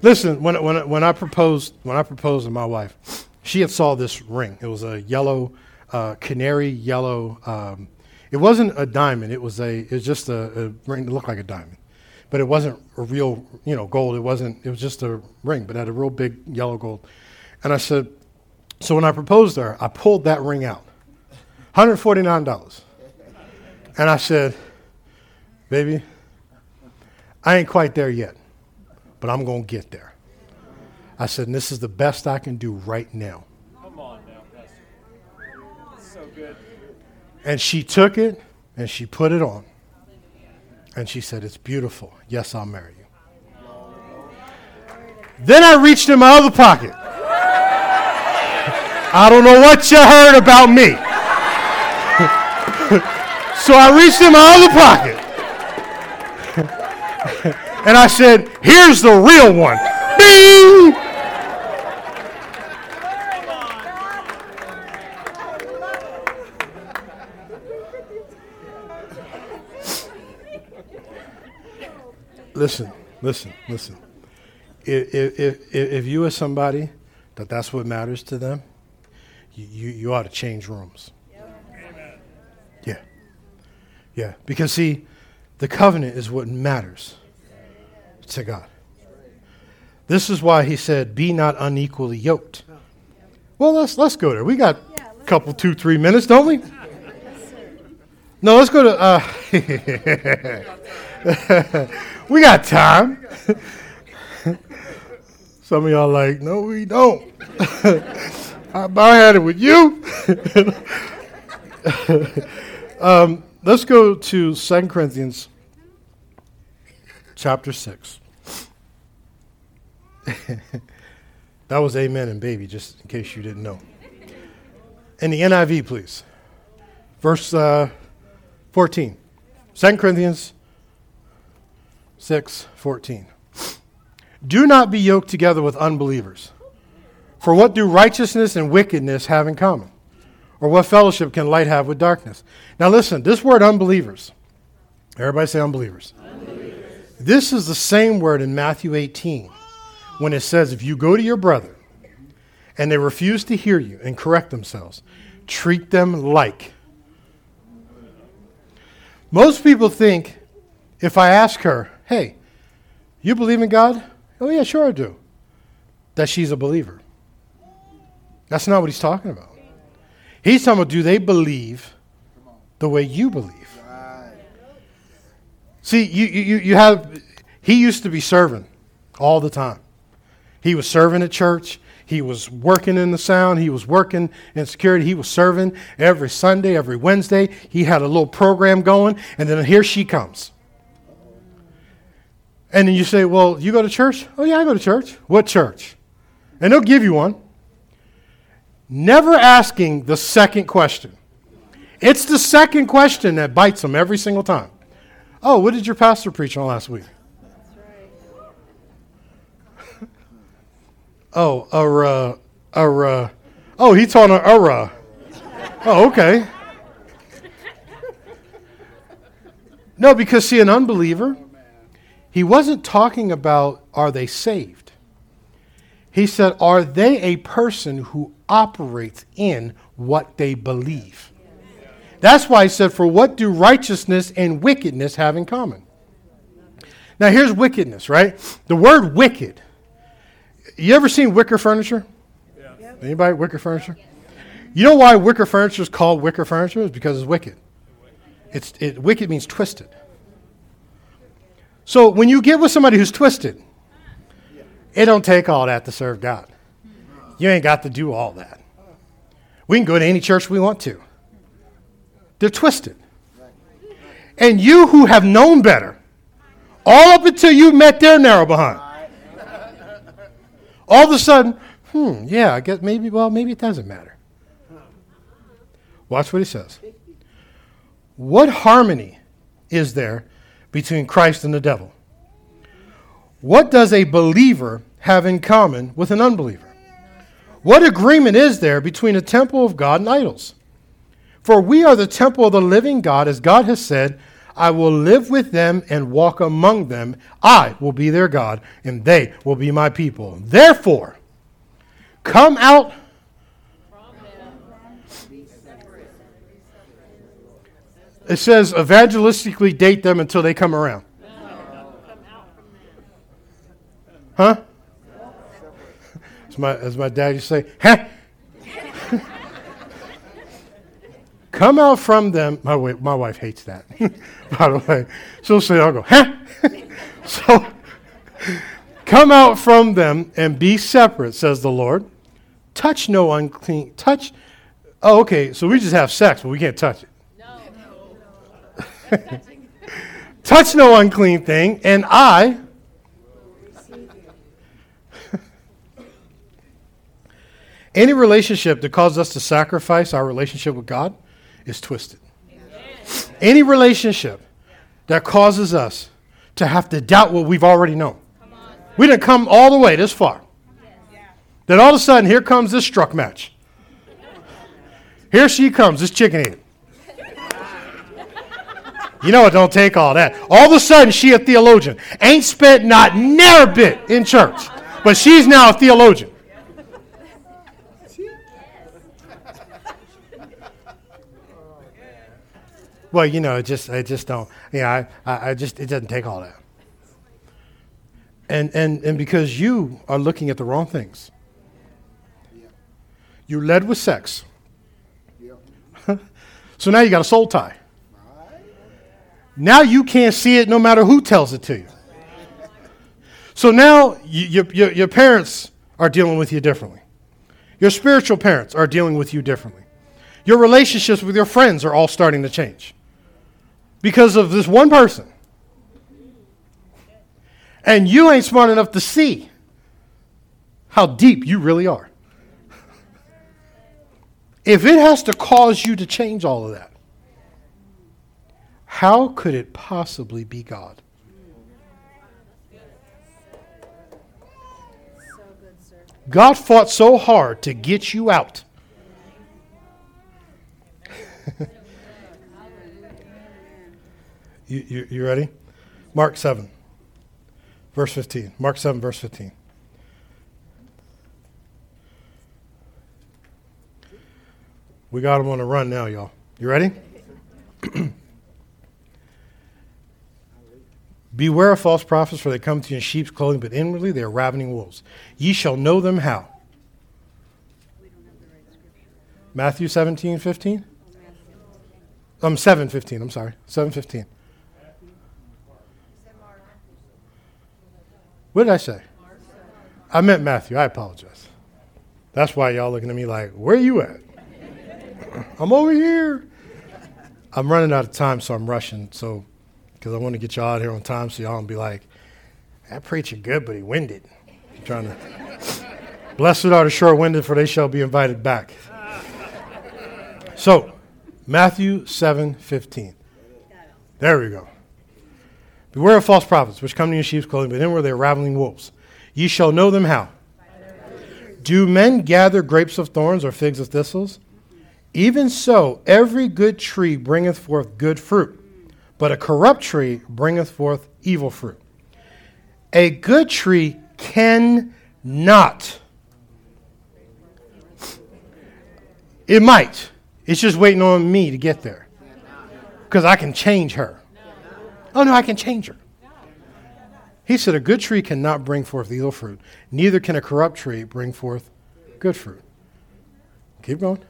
Speaker 1: listen, when, when, when I proposed when I proposed to my wife, she had saw this ring. It was a yellow, uh, canary yellow um, it wasn't a diamond. It was a. It was just a, a ring that looked like a diamond, but it wasn't a real, you know, gold. It wasn't. It was just a ring, but it had a real big yellow gold. And I said, so when I proposed to her, I pulled that ring out, hundred forty nine dollars, and I said, baby, I ain't quite there yet, but I'm gonna get there. I said, and this is the best I can do right now. Come on now, best so good. And she took it and she put it on. And she said, It's beautiful. Yes, I'll marry you. Then I reached in my other pocket. I don't know what you heard about me. so I reached in my other pocket. and I said, Here's the real one. Bing! listen, listen, listen. If, if, if you are somebody that that's what matters to them, you, you, you ought to change rooms. Yeah. Yeah. Because, see, the covenant is what matters to God. This is why he said, Be not unequally yoked. Well, let's, let's go there. We got a couple, two, three minutes, don't we? No, let's go to. Uh, We got time. Some of y'all like, no, we don't. I had it with you. um, let's go to 2 Corinthians chapter 6. that was amen and baby, just in case you didn't know. In the NIV, please. Verse uh, 14. 2 Corinthians 6 14. Do not be yoked together with unbelievers. For what do righteousness and wickedness have in common? Or what fellowship can light have with darkness? Now listen, this word unbelievers, everybody say unbelievers. unbelievers. This is the same word in Matthew 18 when it says, if you go to your brother and they refuse to hear you and correct themselves, treat them like. Most people think if I ask her, Hey, you believe in God? Oh, yeah, sure I do. That she's a believer. That's not what he's talking about. He's talking about do they believe the way you believe? See, you, you, you have, he used to be serving all the time. He was serving at church. He was working in the sound. He was working in security. He was serving every Sunday, every Wednesday. He had a little program going. And then here she comes. And then you say, Well, you go to church? Oh, yeah, I go to church. What church? And they'll give you one. Never asking the second question. It's the second question that bites them every single time. Oh, what did your pastor preach on last week? oh, uh, uh, oh, he taught on uh. Oh, okay. No, because see, an unbeliever he wasn't talking about are they saved. He said, Are they a person who operates in what they believe? That's why he said, For what do righteousness and wickedness have in common? Now, here's wickedness, right? The word wicked. You ever seen wicker furniture? Yeah. Anybody wicker furniture? You know why wicker furniture is called wicker furniture? It's because it's wicked. It's it, wicked means twisted. So when you get with somebody who's twisted, it don't take all that to serve God. You ain't got to do all that. We can go to any church we want to. They're twisted. And you who have known better, all up until you met their narrow behind, all of a sudden, hmm, yeah, I guess maybe, well, maybe it doesn't matter. Watch what he says. What harmony is there between Christ and the devil? What does a believer have in common with an unbeliever? What agreement is there between the temple of God and idols? For we are the temple of the living God, as God has said, I will live with them and walk among them. I will be their God, and they will be my people. Therefore, come out. It says evangelistically date them until they come around. Huh? As my, as my dad used to say, huh? Come out from them. My, my wife hates that, by the way. She'll say, I'll go, huh? so, come out from them and be separate, says the Lord. Touch no unclean, touch. Oh, okay, so we just have sex, but we can't touch it. No. touch no unclean thing, and I Any relationship that causes us to sacrifice our relationship with God is twisted. Any relationship that causes us to have to doubt what we've already known. We didn't come all the way this far. Then all of a sudden, here comes this struck match. Here she comes, this chicken head. You know it don't take all that. All of a sudden, she a theologian. Ain't spent not near a bit in church, but she's now a theologian. Well, you know, it just I just don't. You know, I, I just it doesn't take all that. And and and because you are looking at the wrong things. You led with sex. so now you got a soul tie. Now you can't see it no matter who tells it to you. So now you, your, your parents are dealing with you differently. Your spiritual parents are dealing with you differently. Your relationships with your friends are all starting to change because of this one person. And you ain't smart enough to see how deep you really are. If it has to cause you to change all of that, how could it possibly be God? God fought so hard to get you out. You, you, you ready? Mark 7, verse 15. Mark 7, verse 15. We got them on the run now, y'all. You ready? Beware of false prophets, for they come to you in sheep's clothing, but inwardly they are ravening wolves. Ye shall know them how? Matthew 17, 15? Um, 7, 15, I'm sorry. 7, 15. What did I say? I meant Matthew. I apologize. That's why y'all looking at me like, where are you at? I'm over here. I'm running out of time, so I'm rushing. So, because I want to get y'all out here on time, so y'all don't be like, that preacher good, but he winded. I'm trying to. Blessed are the short-winded, for they shall be invited back. So, Matthew 7, 15. There we go. Beware of false prophets, which come to you in sheep's clothing, but inward they are ravening wolves. Ye shall know them how? Do men gather grapes of thorns or figs of thistles? Even so, every good tree bringeth forth good fruit, but a corrupt tree bringeth forth evil fruit. A good tree cannot. It might. It's just waiting on me to get there because I can change her. Oh, no, I can change her. He said, A good tree cannot bring forth evil fruit, neither can a corrupt tree bring forth good fruit. Keep going.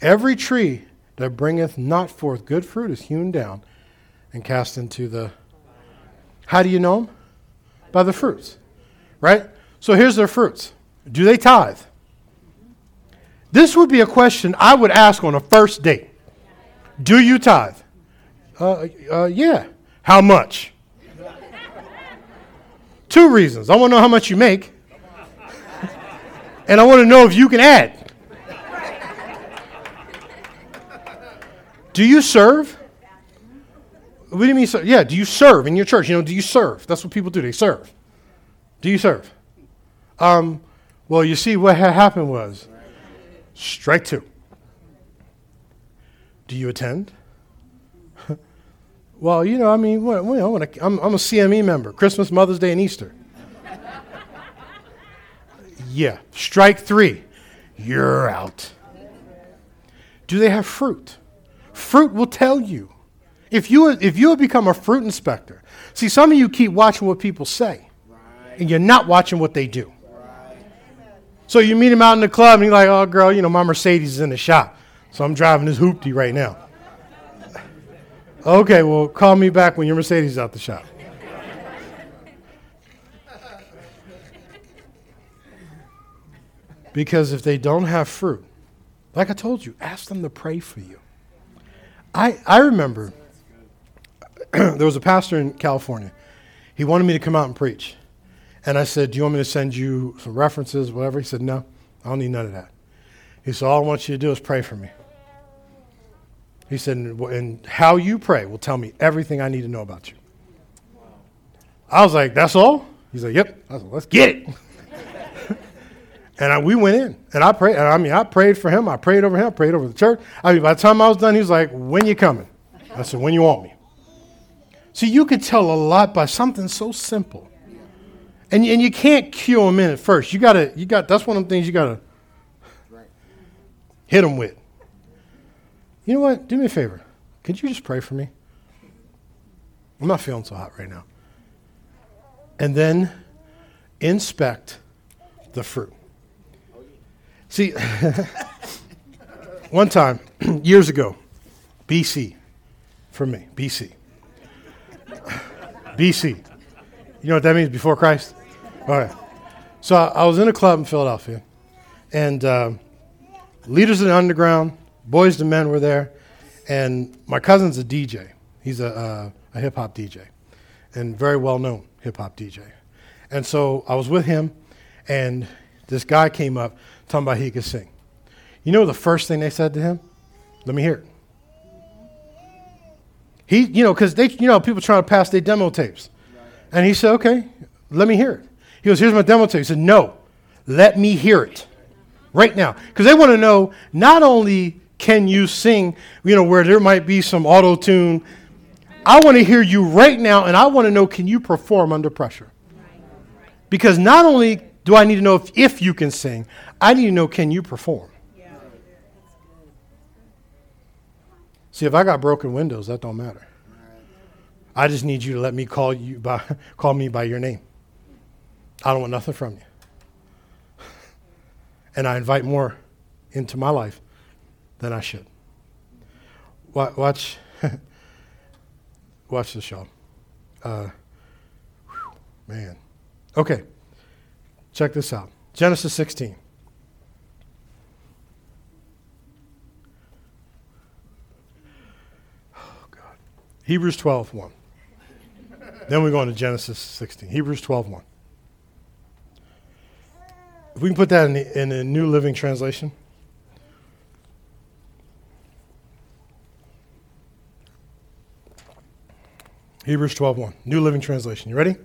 Speaker 1: Every tree that bringeth not forth good fruit is hewn down and cast into the. How do you know them? By the fruits, right? So here's their fruits. Do they tithe? This would be a question I would ask on a first date. Do you tithe? Uh, uh, yeah. How much? Two reasons. I want to know how much you make, and I want to know if you can add. Do you serve? What do you mean, serve? Yeah, do you serve in your church? You know, do you serve? That's what people do. They serve. Do you serve? Um, well, you see, what had happened was strike two. Do you attend? Well, you know, I mean, what, you know, I'm, I'm a CME member, Christmas, Mother's Day, and Easter. yeah. Strike three. You're out. Do they have fruit? Fruit will tell you. If you, if you have become a fruit inspector, see, some of you keep watching what people say, and you're not watching what they do. So you meet him out in the club, and you're like, oh, girl, you know, my Mercedes is in the shop, so I'm driving this hoopty right now. Okay, well, call me back when your Mercedes is out the shop. Because if they don't have fruit, like I told you, ask them to pray for you. I, I remember there was a pastor in California. He wanted me to come out and preach. And I said, Do you want me to send you some references, whatever? He said, No, I don't need none of that. He said, All I want you to do is pray for me. He said, And how you pray will tell me everything I need to know about you. I was like, That's all? He's like, Yep. I was like, Let's get it. and I, we went in, and I prayed. And I mean, I prayed for him. I prayed over him. I prayed over the church. I mean, by the time I was done, he was like, When you coming? I said, When you want me. See, you could tell a lot by something so simple. And, and you can't cue them in at first. You gotta, you got, that's one of the things you gotta hit them with. You know what? Do me a favor. Could you just pray for me? I'm not feeling so hot right now. And then inspect the fruit. See, one time, years ago, BC, for me, BC. BC. You know what that means? Before Christ? All right. So I, was in a club in Philadelphia, and uh, leaders of the underground, boys and men were there, and my cousin's a DJ. He's a, uh, a hip hop DJ, and very well known hip hop DJ. And so I was with him, and this guy came up talking about he could sing. You know the first thing they said to him? Let me hear it. He, you know, because they, you know, people trying to pass their demo tapes. And he said, okay, let me hear it. He goes, here's my demo tape. He said, no, let me hear it right now. Because they want to know not only can you sing, you know, where there might be some auto tune. I want to hear you right now, and I want to know can you perform under pressure? Because not only do I need to know if, if you can sing, I need to know can you perform? See, if I got broken windows, that don't matter. I just need you to let me call you by call me by your name. I don't want nothing from you. And I invite more into my life than I should. Watch, watch the show. Uh, man. Okay. Check this out. Genesis 16. Oh, God. Hebrews 12, 1. then we go on to Genesis 16. Hebrews 12, 1. If we can put that in the, in the New Living Translation. Hebrews 12:1, New Living Translation. You ready?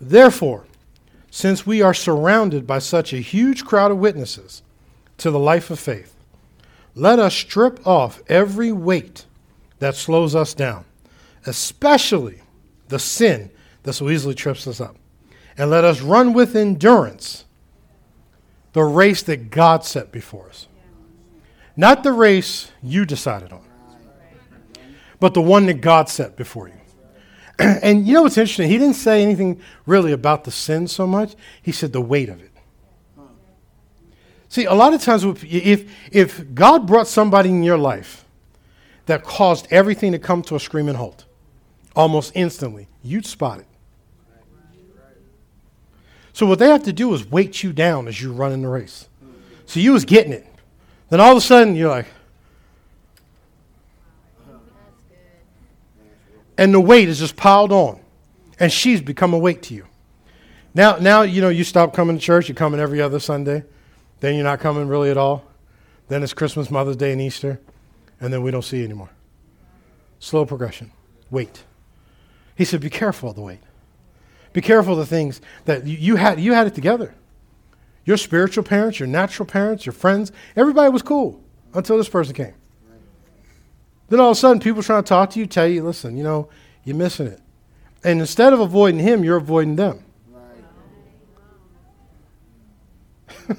Speaker 1: Therefore, since we are surrounded by such a huge crowd of witnesses to the life of faith, let us strip off every weight that slows us down, especially the sin that so easily trips us up. And let us run with endurance the race that God set before us. Not the race you decided on, but the one that God set before you. and you know what's interesting? He didn't say anything really about the sin so much. He said the weight of it. See, a lot of times, if, if God brought somebody in your life that caused everything to come to a screaming halt almost instantly, you'd spot it. So, what they have to do is weight you down as you're running the race. So, you was getting it. Then all of a sudden, you're like, and the weight is just piled on, and she's become a weight to you. Now, now you know you stop coming to church. You're coming every other Sunday. Then you're not coming really at all. Then it's Christmas, Mother's Day, and Easter, and then we don't see you anymore. Slow progression. Wait. He said, "Be careful of the weight. Be careful of the things that you, you had. You had it together. Your spiritual parents, your natural parents, your friends, everybody was cool until this person came. Then all of a sudden, people trying to talk to you, tell you, listen, you know, you're missing it. And instead of avoiding him, you're avoiding them.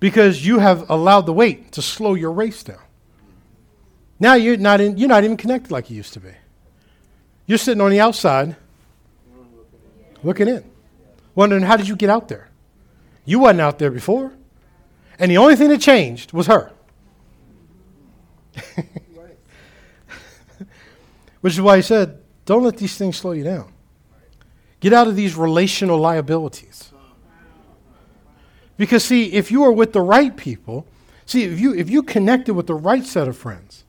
Speaker 1: because you have allowed the weight to slow your race down. Now you're not, in, you're not even connected like you used to be. You're sitting on the outside looking in, wondering how did you get out there? You wasn't out there before. And the only thing that changed was her. Which is why he said, don't let these things slow you down. Get out of these relational liabilities. Because see, if you are with the right people, see, if you if you connected with the right set of friends,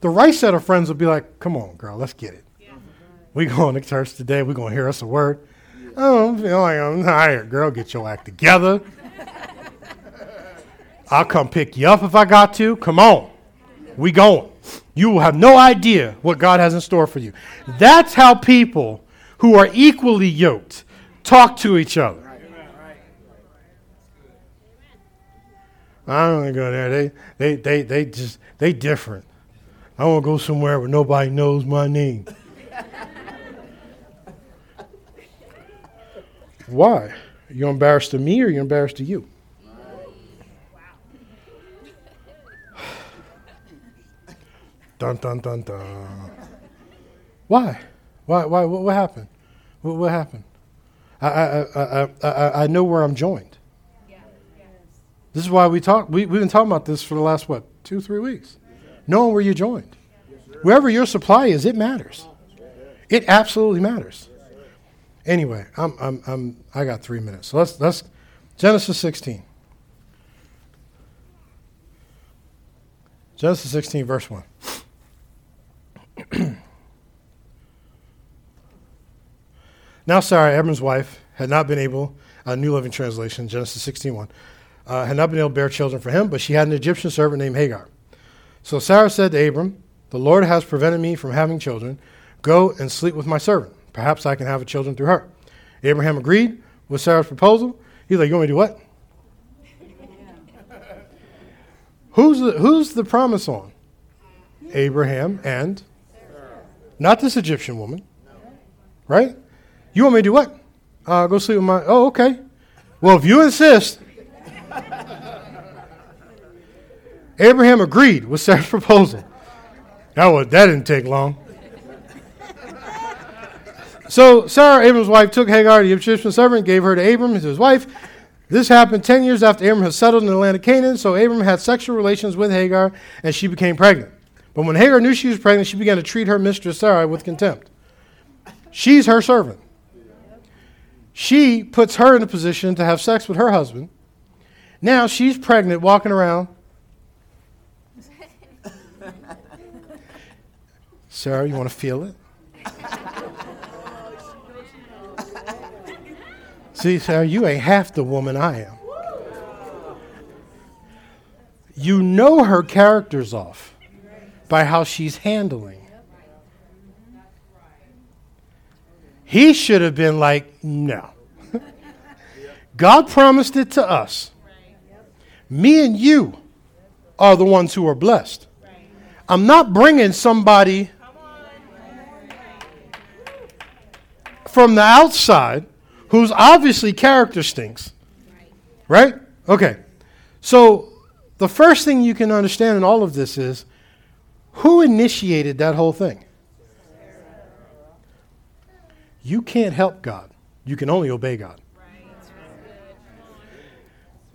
Speaker 1: the right set of friends will be like, come on, girl, let's get it. We going to church today, we're gonna hear us a word. Oh, I feel like I'm tired. Girl, get your act together. I'll come pick you up if I got to. Come on. We going. You will have no idea what God has in store for you. That's how people who are equally yoked talk to each other. I don't want to go there. They, they, they, they just, they different. I want to go somewhere where nobody knows my name. Why? You embarrassed to me or you embarrassed to you? Dun dun dun dun. Why? Why? Why? What, what happened? What, what happened? I, I, I, I, I know where I'm joined. Yeah. This is why we talk. We, we've been talking about this for the last what two, three weeks. Knowing where you're joined, wherever your supply is, it matters. It absolutely matters. Anyway, I'm, I'm, I'm, I got three minutes. So let's, let's Genesis 16. Genesis 16, verse 1. now Sarah, Abram's wife, had not been able, a New Living Translation, Genesis 16, uh, had not been able to bear children for him, but she had an Egyptian servant named Hagar. So Sarah said to Abram, The Lord has prevented me from having children. Go and sleep with my servant. Perhaps I can have children through her. Abraham agreed with Sarah's proposal. He's like, You want me to do what? who's, the, who's the promise on? Abraham and not this Egyptian woman. Right? You want me to do what? Uh, go sleep with my. Oh, okay. Well, if you insist. Abraham agreed with Sarah's proposal. That, was, that didn't take long. So Sarah, Abram's wife, took Hagar, the Egyptian servant, gave her to Abram, his wife. This happened 10 years after Abram had settled in the land of Canaan, so Abram had sexual relations with Hagar, and she became pregnant. But when Hagar knew she was pregnant, she began to treat her mistress Sarah with contempt. She's her servant. She puts her in a position to have sex with her husband. Now she's pregnant, walking around. Sarah, you want to feel it? See, Sarah, you ain't half the woman I am. You know her character's off by how she's handling. He should have been like, no. God promised it to us. Me and you are the ones who are blessed. I'm not bringing somebody from the outside who's obviously character stinks. Right? Okay. So the first thing you can understand in all of this is who initiated that whole thing? You can't help God. You can only obey God.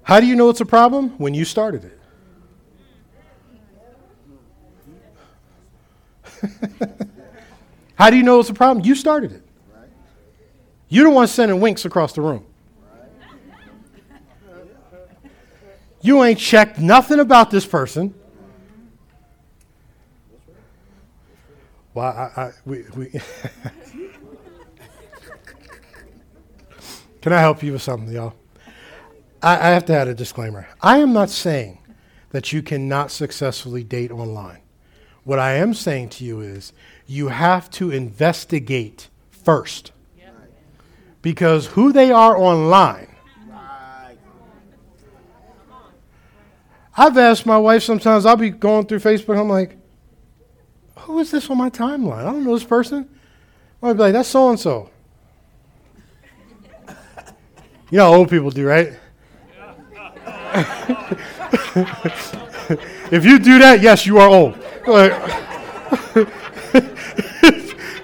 Speaker 1: How do you know it's a problem? When you started it. How do you know it's a problem? You started it. You don't want sending winks across the room. You ain't checked nothing about this person. Well, I, I we, we Can I help you with something, y'all? I, I have to add a disclaimer. I am not saying that you cannot successfully date online. What I am saying to you is you have to investigate first. Because who they are online. I've asked my wife sometimes, I'll be going through Facebook, I'm like, who is this on my timeline? I don't know this person. I'd be like, that's so and so. You know how old people do, right? if you do that, yes, you are old. Like,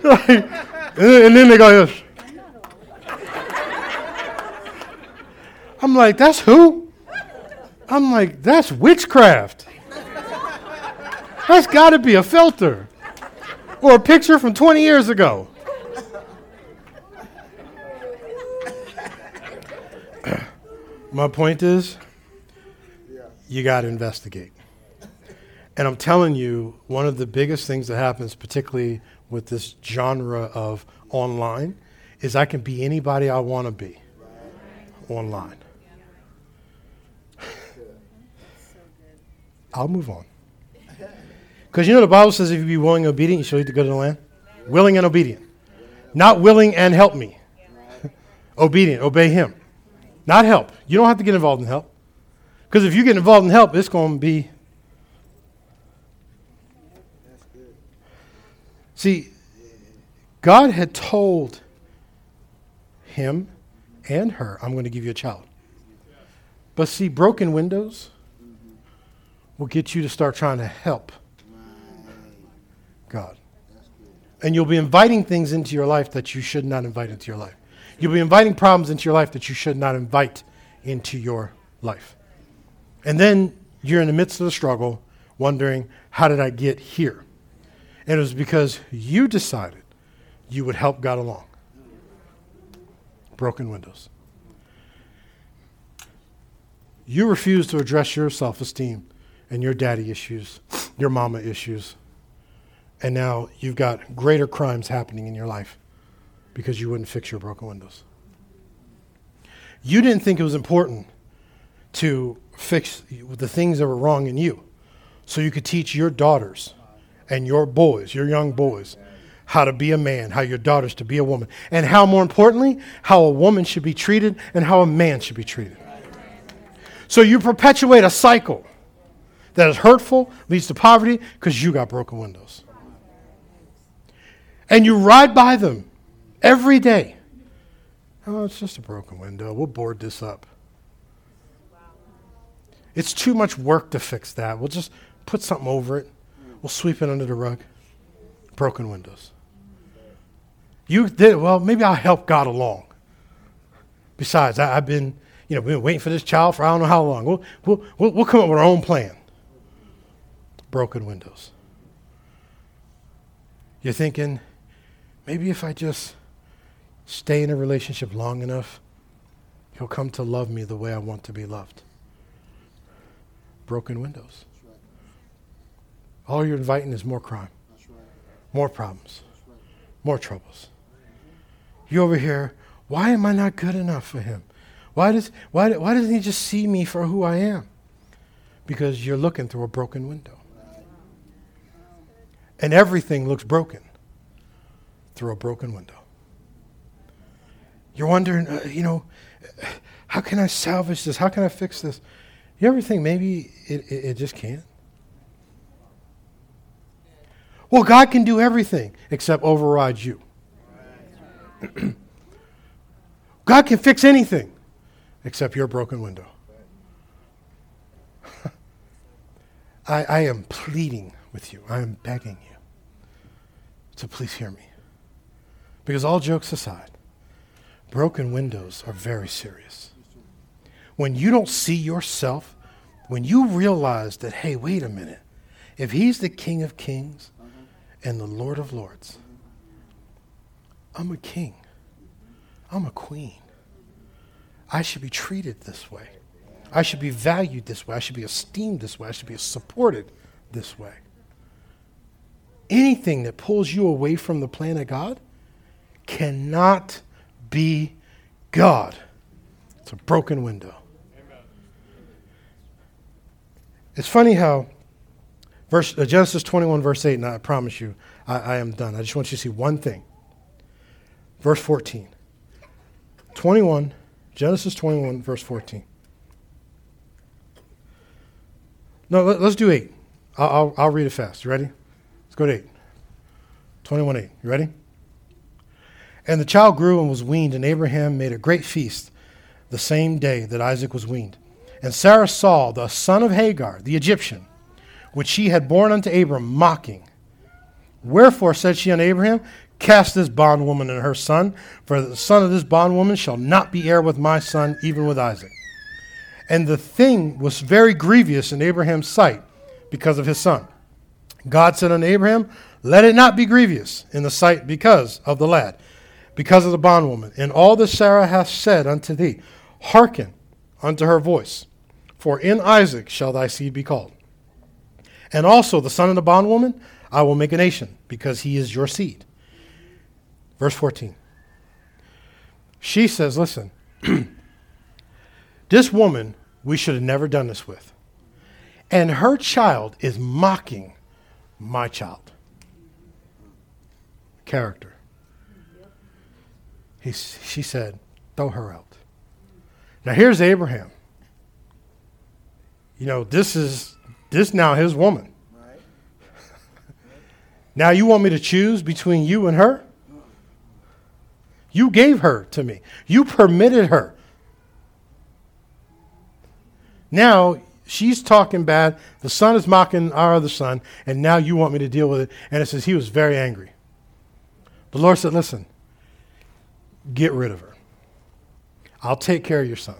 Speaker 1: like, and, then, and then they go, yes. I'm like, that's who? I'm like, that's witchcraft. That's got to be a filter or a picture from 20 years ago. My point is, you got to investigate. And I'm telling you, one of the biggest things that happens, particularly with this genre of online, is I can be anybody I want to be online. I'll move on. Because you know the Bible says if you be willing and obedient, you shall eat the good of the land. Willing and obedient. Not willing and help me. obedient, obey him. Not help. You don't have to get involved in help. Because if you get involved in help, it's going to be. See, God had told him and her, I'm going to give you a child. But see, broken windows will get you to start trying to help God. And you'll be inviting things into your life that you should not invite into your life. You'll be inviting problems into your life that you should not invite into your life. And then you're in the midst of the struggle, wondering, how did I get here? And it was because you decided you would help God along. Broken windows. You refuse to address your self esteem and your daddy issues, your mama issues. And now you've got greater crimes happening in your life because you wouldn't fix your broken windows. You didn't think it was important to fix the things that were wrong in you so you could teach your daughters and your boys, your young boys, how to be a man, how your daughters to be a woman, and how, more importantly, how a woman should be treated and how a man should be treated. So you perpetuate a cycle that is hurtful, leads to poverty, because you got broken windows. And you ride by them every day. Oh, it's just a broken window. We'll board this up. It's too much work to fix that. We'll just put something over it. We'll sweep it under the rug. Broken windows. You did well. Maybe I'll help God along. Besides, I, have been, you know, been waiting for this child for I don't know how long. We'll, we'll, we'll, we'll come up with our own plan. Broken windows. You're thinking, maybe if I just stay in a relationship long enough, he'll come to love me the way I want to be loved. Broken windows. All you're inviting is more crime, more problems, more troubles. You over here, why am I not good enough for him? Why, does, why, why doesn't he just see me for who I am? Because you're looking through a broken window. And everything looks broken through a broken window. You're wondering, uh, you know, how can I salvage this? How can I fix this? You ever think maybe it, it, it just can't? Well, God can do everything except override you. God can fix anything except your broken window. I, I am pleading with you. I am begging you to please hear me. Because all jokes aside, broken windows are very serious. When you don't see yourself, when you realize that, hey, wait a minute, if he's the King of Kings and the Lord of Lords, I'm a king, I'm a queen. I should be treated this way. I should be valued this way. I should be esteemed this way. I should be supported this way. Anything that pulls you away from the plan of God cannot be God. It's a broken window. Amen. It's funny how verse, uh, Genesis 21, verse 8, and I promise you, I, I am done. I just want you to see one thing. Verse 14. 21, Genesis 21, verse 14. No, let, us do 8. I'll, I'll, I'll read it fast. You ready? Let's go to 8. 21 8. You ready? And the child grew and was weaned, and Abraham made a great feast the same day that Isaac was weaned. And Sarah saw the son of Hagar, the Egyptian, which she had borne unto Abram, mocking. Wherefore said she unto Abraham, Cast this bondwoman and her son, for the son of this bondwoman shall not be heir with my son, even with Isaac. And the thing was very grievous in Abraham's sight because of his son. God said unto Abraham, Let it not be grievous in the sight because of the lad, because of the bondwoman. And all that Sarah hath said unto thee, hearken unto her voice. For in Isaac shall thy seed be called. And also the son of the bondwoman, I will make a nation, because he is your seed. Verse 14. She says, Listen, this woman we should have never done this with. And her child is mocking my child. Character. He, she said, Throw her out. Now here's Abraham. You know, this is this now his woman. Right. now you want me to choose between you and her? You gave her to me. You permitted her. Now she's talking bad. The son is mocking our other son, and now you want me to deal with it. And it says he was very angry. The Lord said, Listen, get rid of her. I'll take care of your son.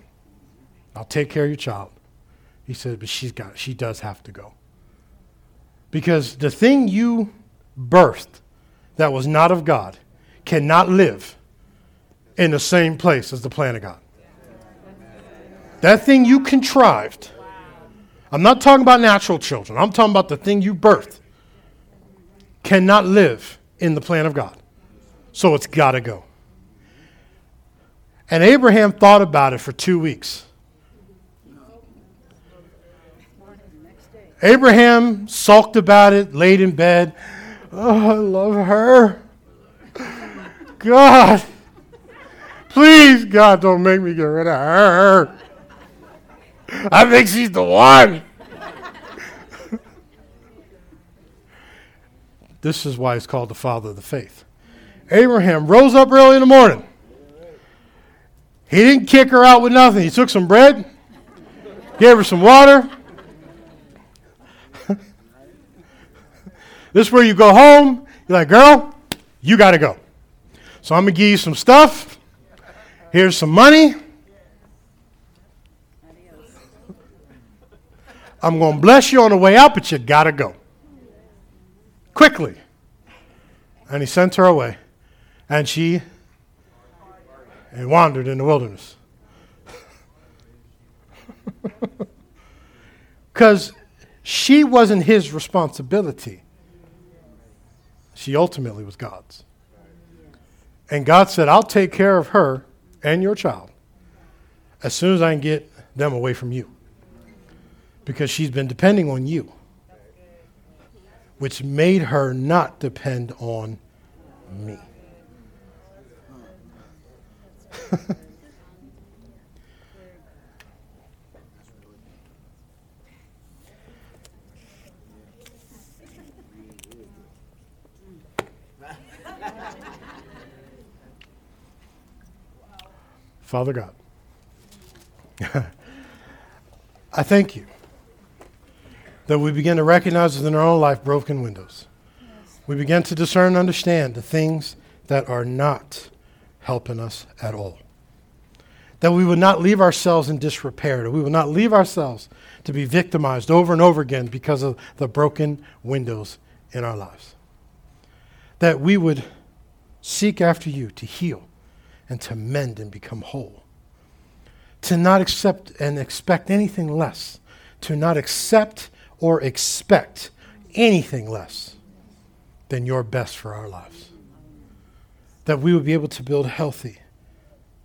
Speaker 1: I'll take care of your child. He said, but she's got she does have to go. Because the thing you birthed that was not of God cannot live in the same place as the plan of God. That thing you contrived. I'm not talking about natural children. I'm talking about the thing you birthed. Cannot live in the plan of God. So it's got to go. And Abraham thought about it for two weeks. Abraham sulked about it, laid in bed. Oh, I love her. God, please, God, don't make me get rid of her. I think she's the one. this is why he's called the father of the faith. Abraham rose up early in the morning. He didn't kick her out with nothing. He took some bread, gave her some water. this is where you go home. You're like, girl, you got to go. So I'm going to give you some stuff. Here's some money. I'm going to bless you on the way out, but you got to go. Quickly. And he sent her away. And she and wandered in the wilderness. Because she wasn't his responsibility. She ultimately was God's. And God said, I'll take care of her and your child as soon as I can get them away from you because she's been depending on you, which made her not depend on me. Father God, I thank you That we begin to recognize within our own life broken windows. We begin to discern and understand the things that are not helping us at all. That we would not leave ourselves in disrepair, that we would not leave ourselves to be victimized over and over again because of the broken windows in our lives. That we would seek after you to heal and to mend and become whole. To not accept and expect anything less. To not accept or expect anything less than your best for our lives. That we would be able to build healthy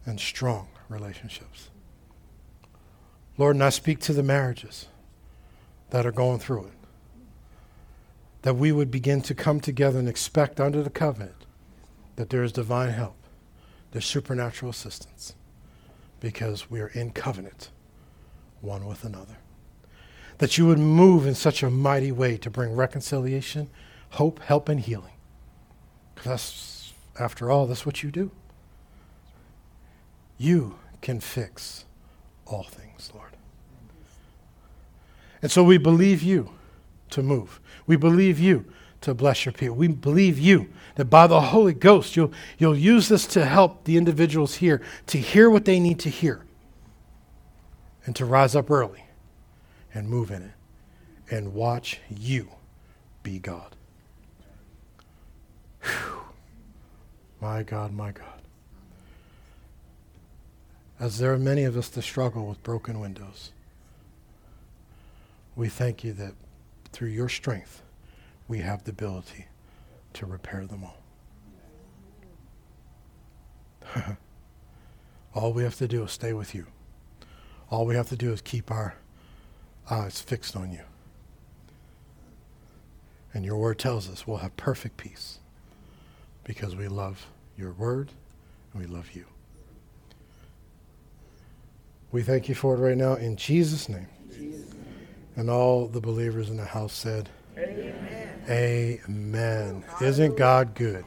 Speaker 1: and strong relationships. Lord, and I speak to the marriages that are going through it. That we would begin to come together and expect under the covenant that there is divine help, there's supernatural assistance, because we are in covenant one with another. That you would move in such a mighty way to bring reconciliation, hope, help, and healing. Because after all, that's what you do. You can fix all things, Lord. And so we believe you to move. We believe you to bless your people. We believe you that by the Holy Ghost, you'll, you'll use this to help the individuals here to hear what they need to hear and to rise up early and move in it and watch you be God. Whew. My God, my God. As there are many of us that struggle with broken windows, we thank you that through your strength, we have the ability to repair them all. all we have to do is stay with you. All we have to do is keep our eyes fixed on you. And your word tells us we'll have perfect peace because we love your word and we love you. We thank you for it right now in Jesus' name. Jesus. And all the believers in the house said, Amen. Amen. Isn't God good?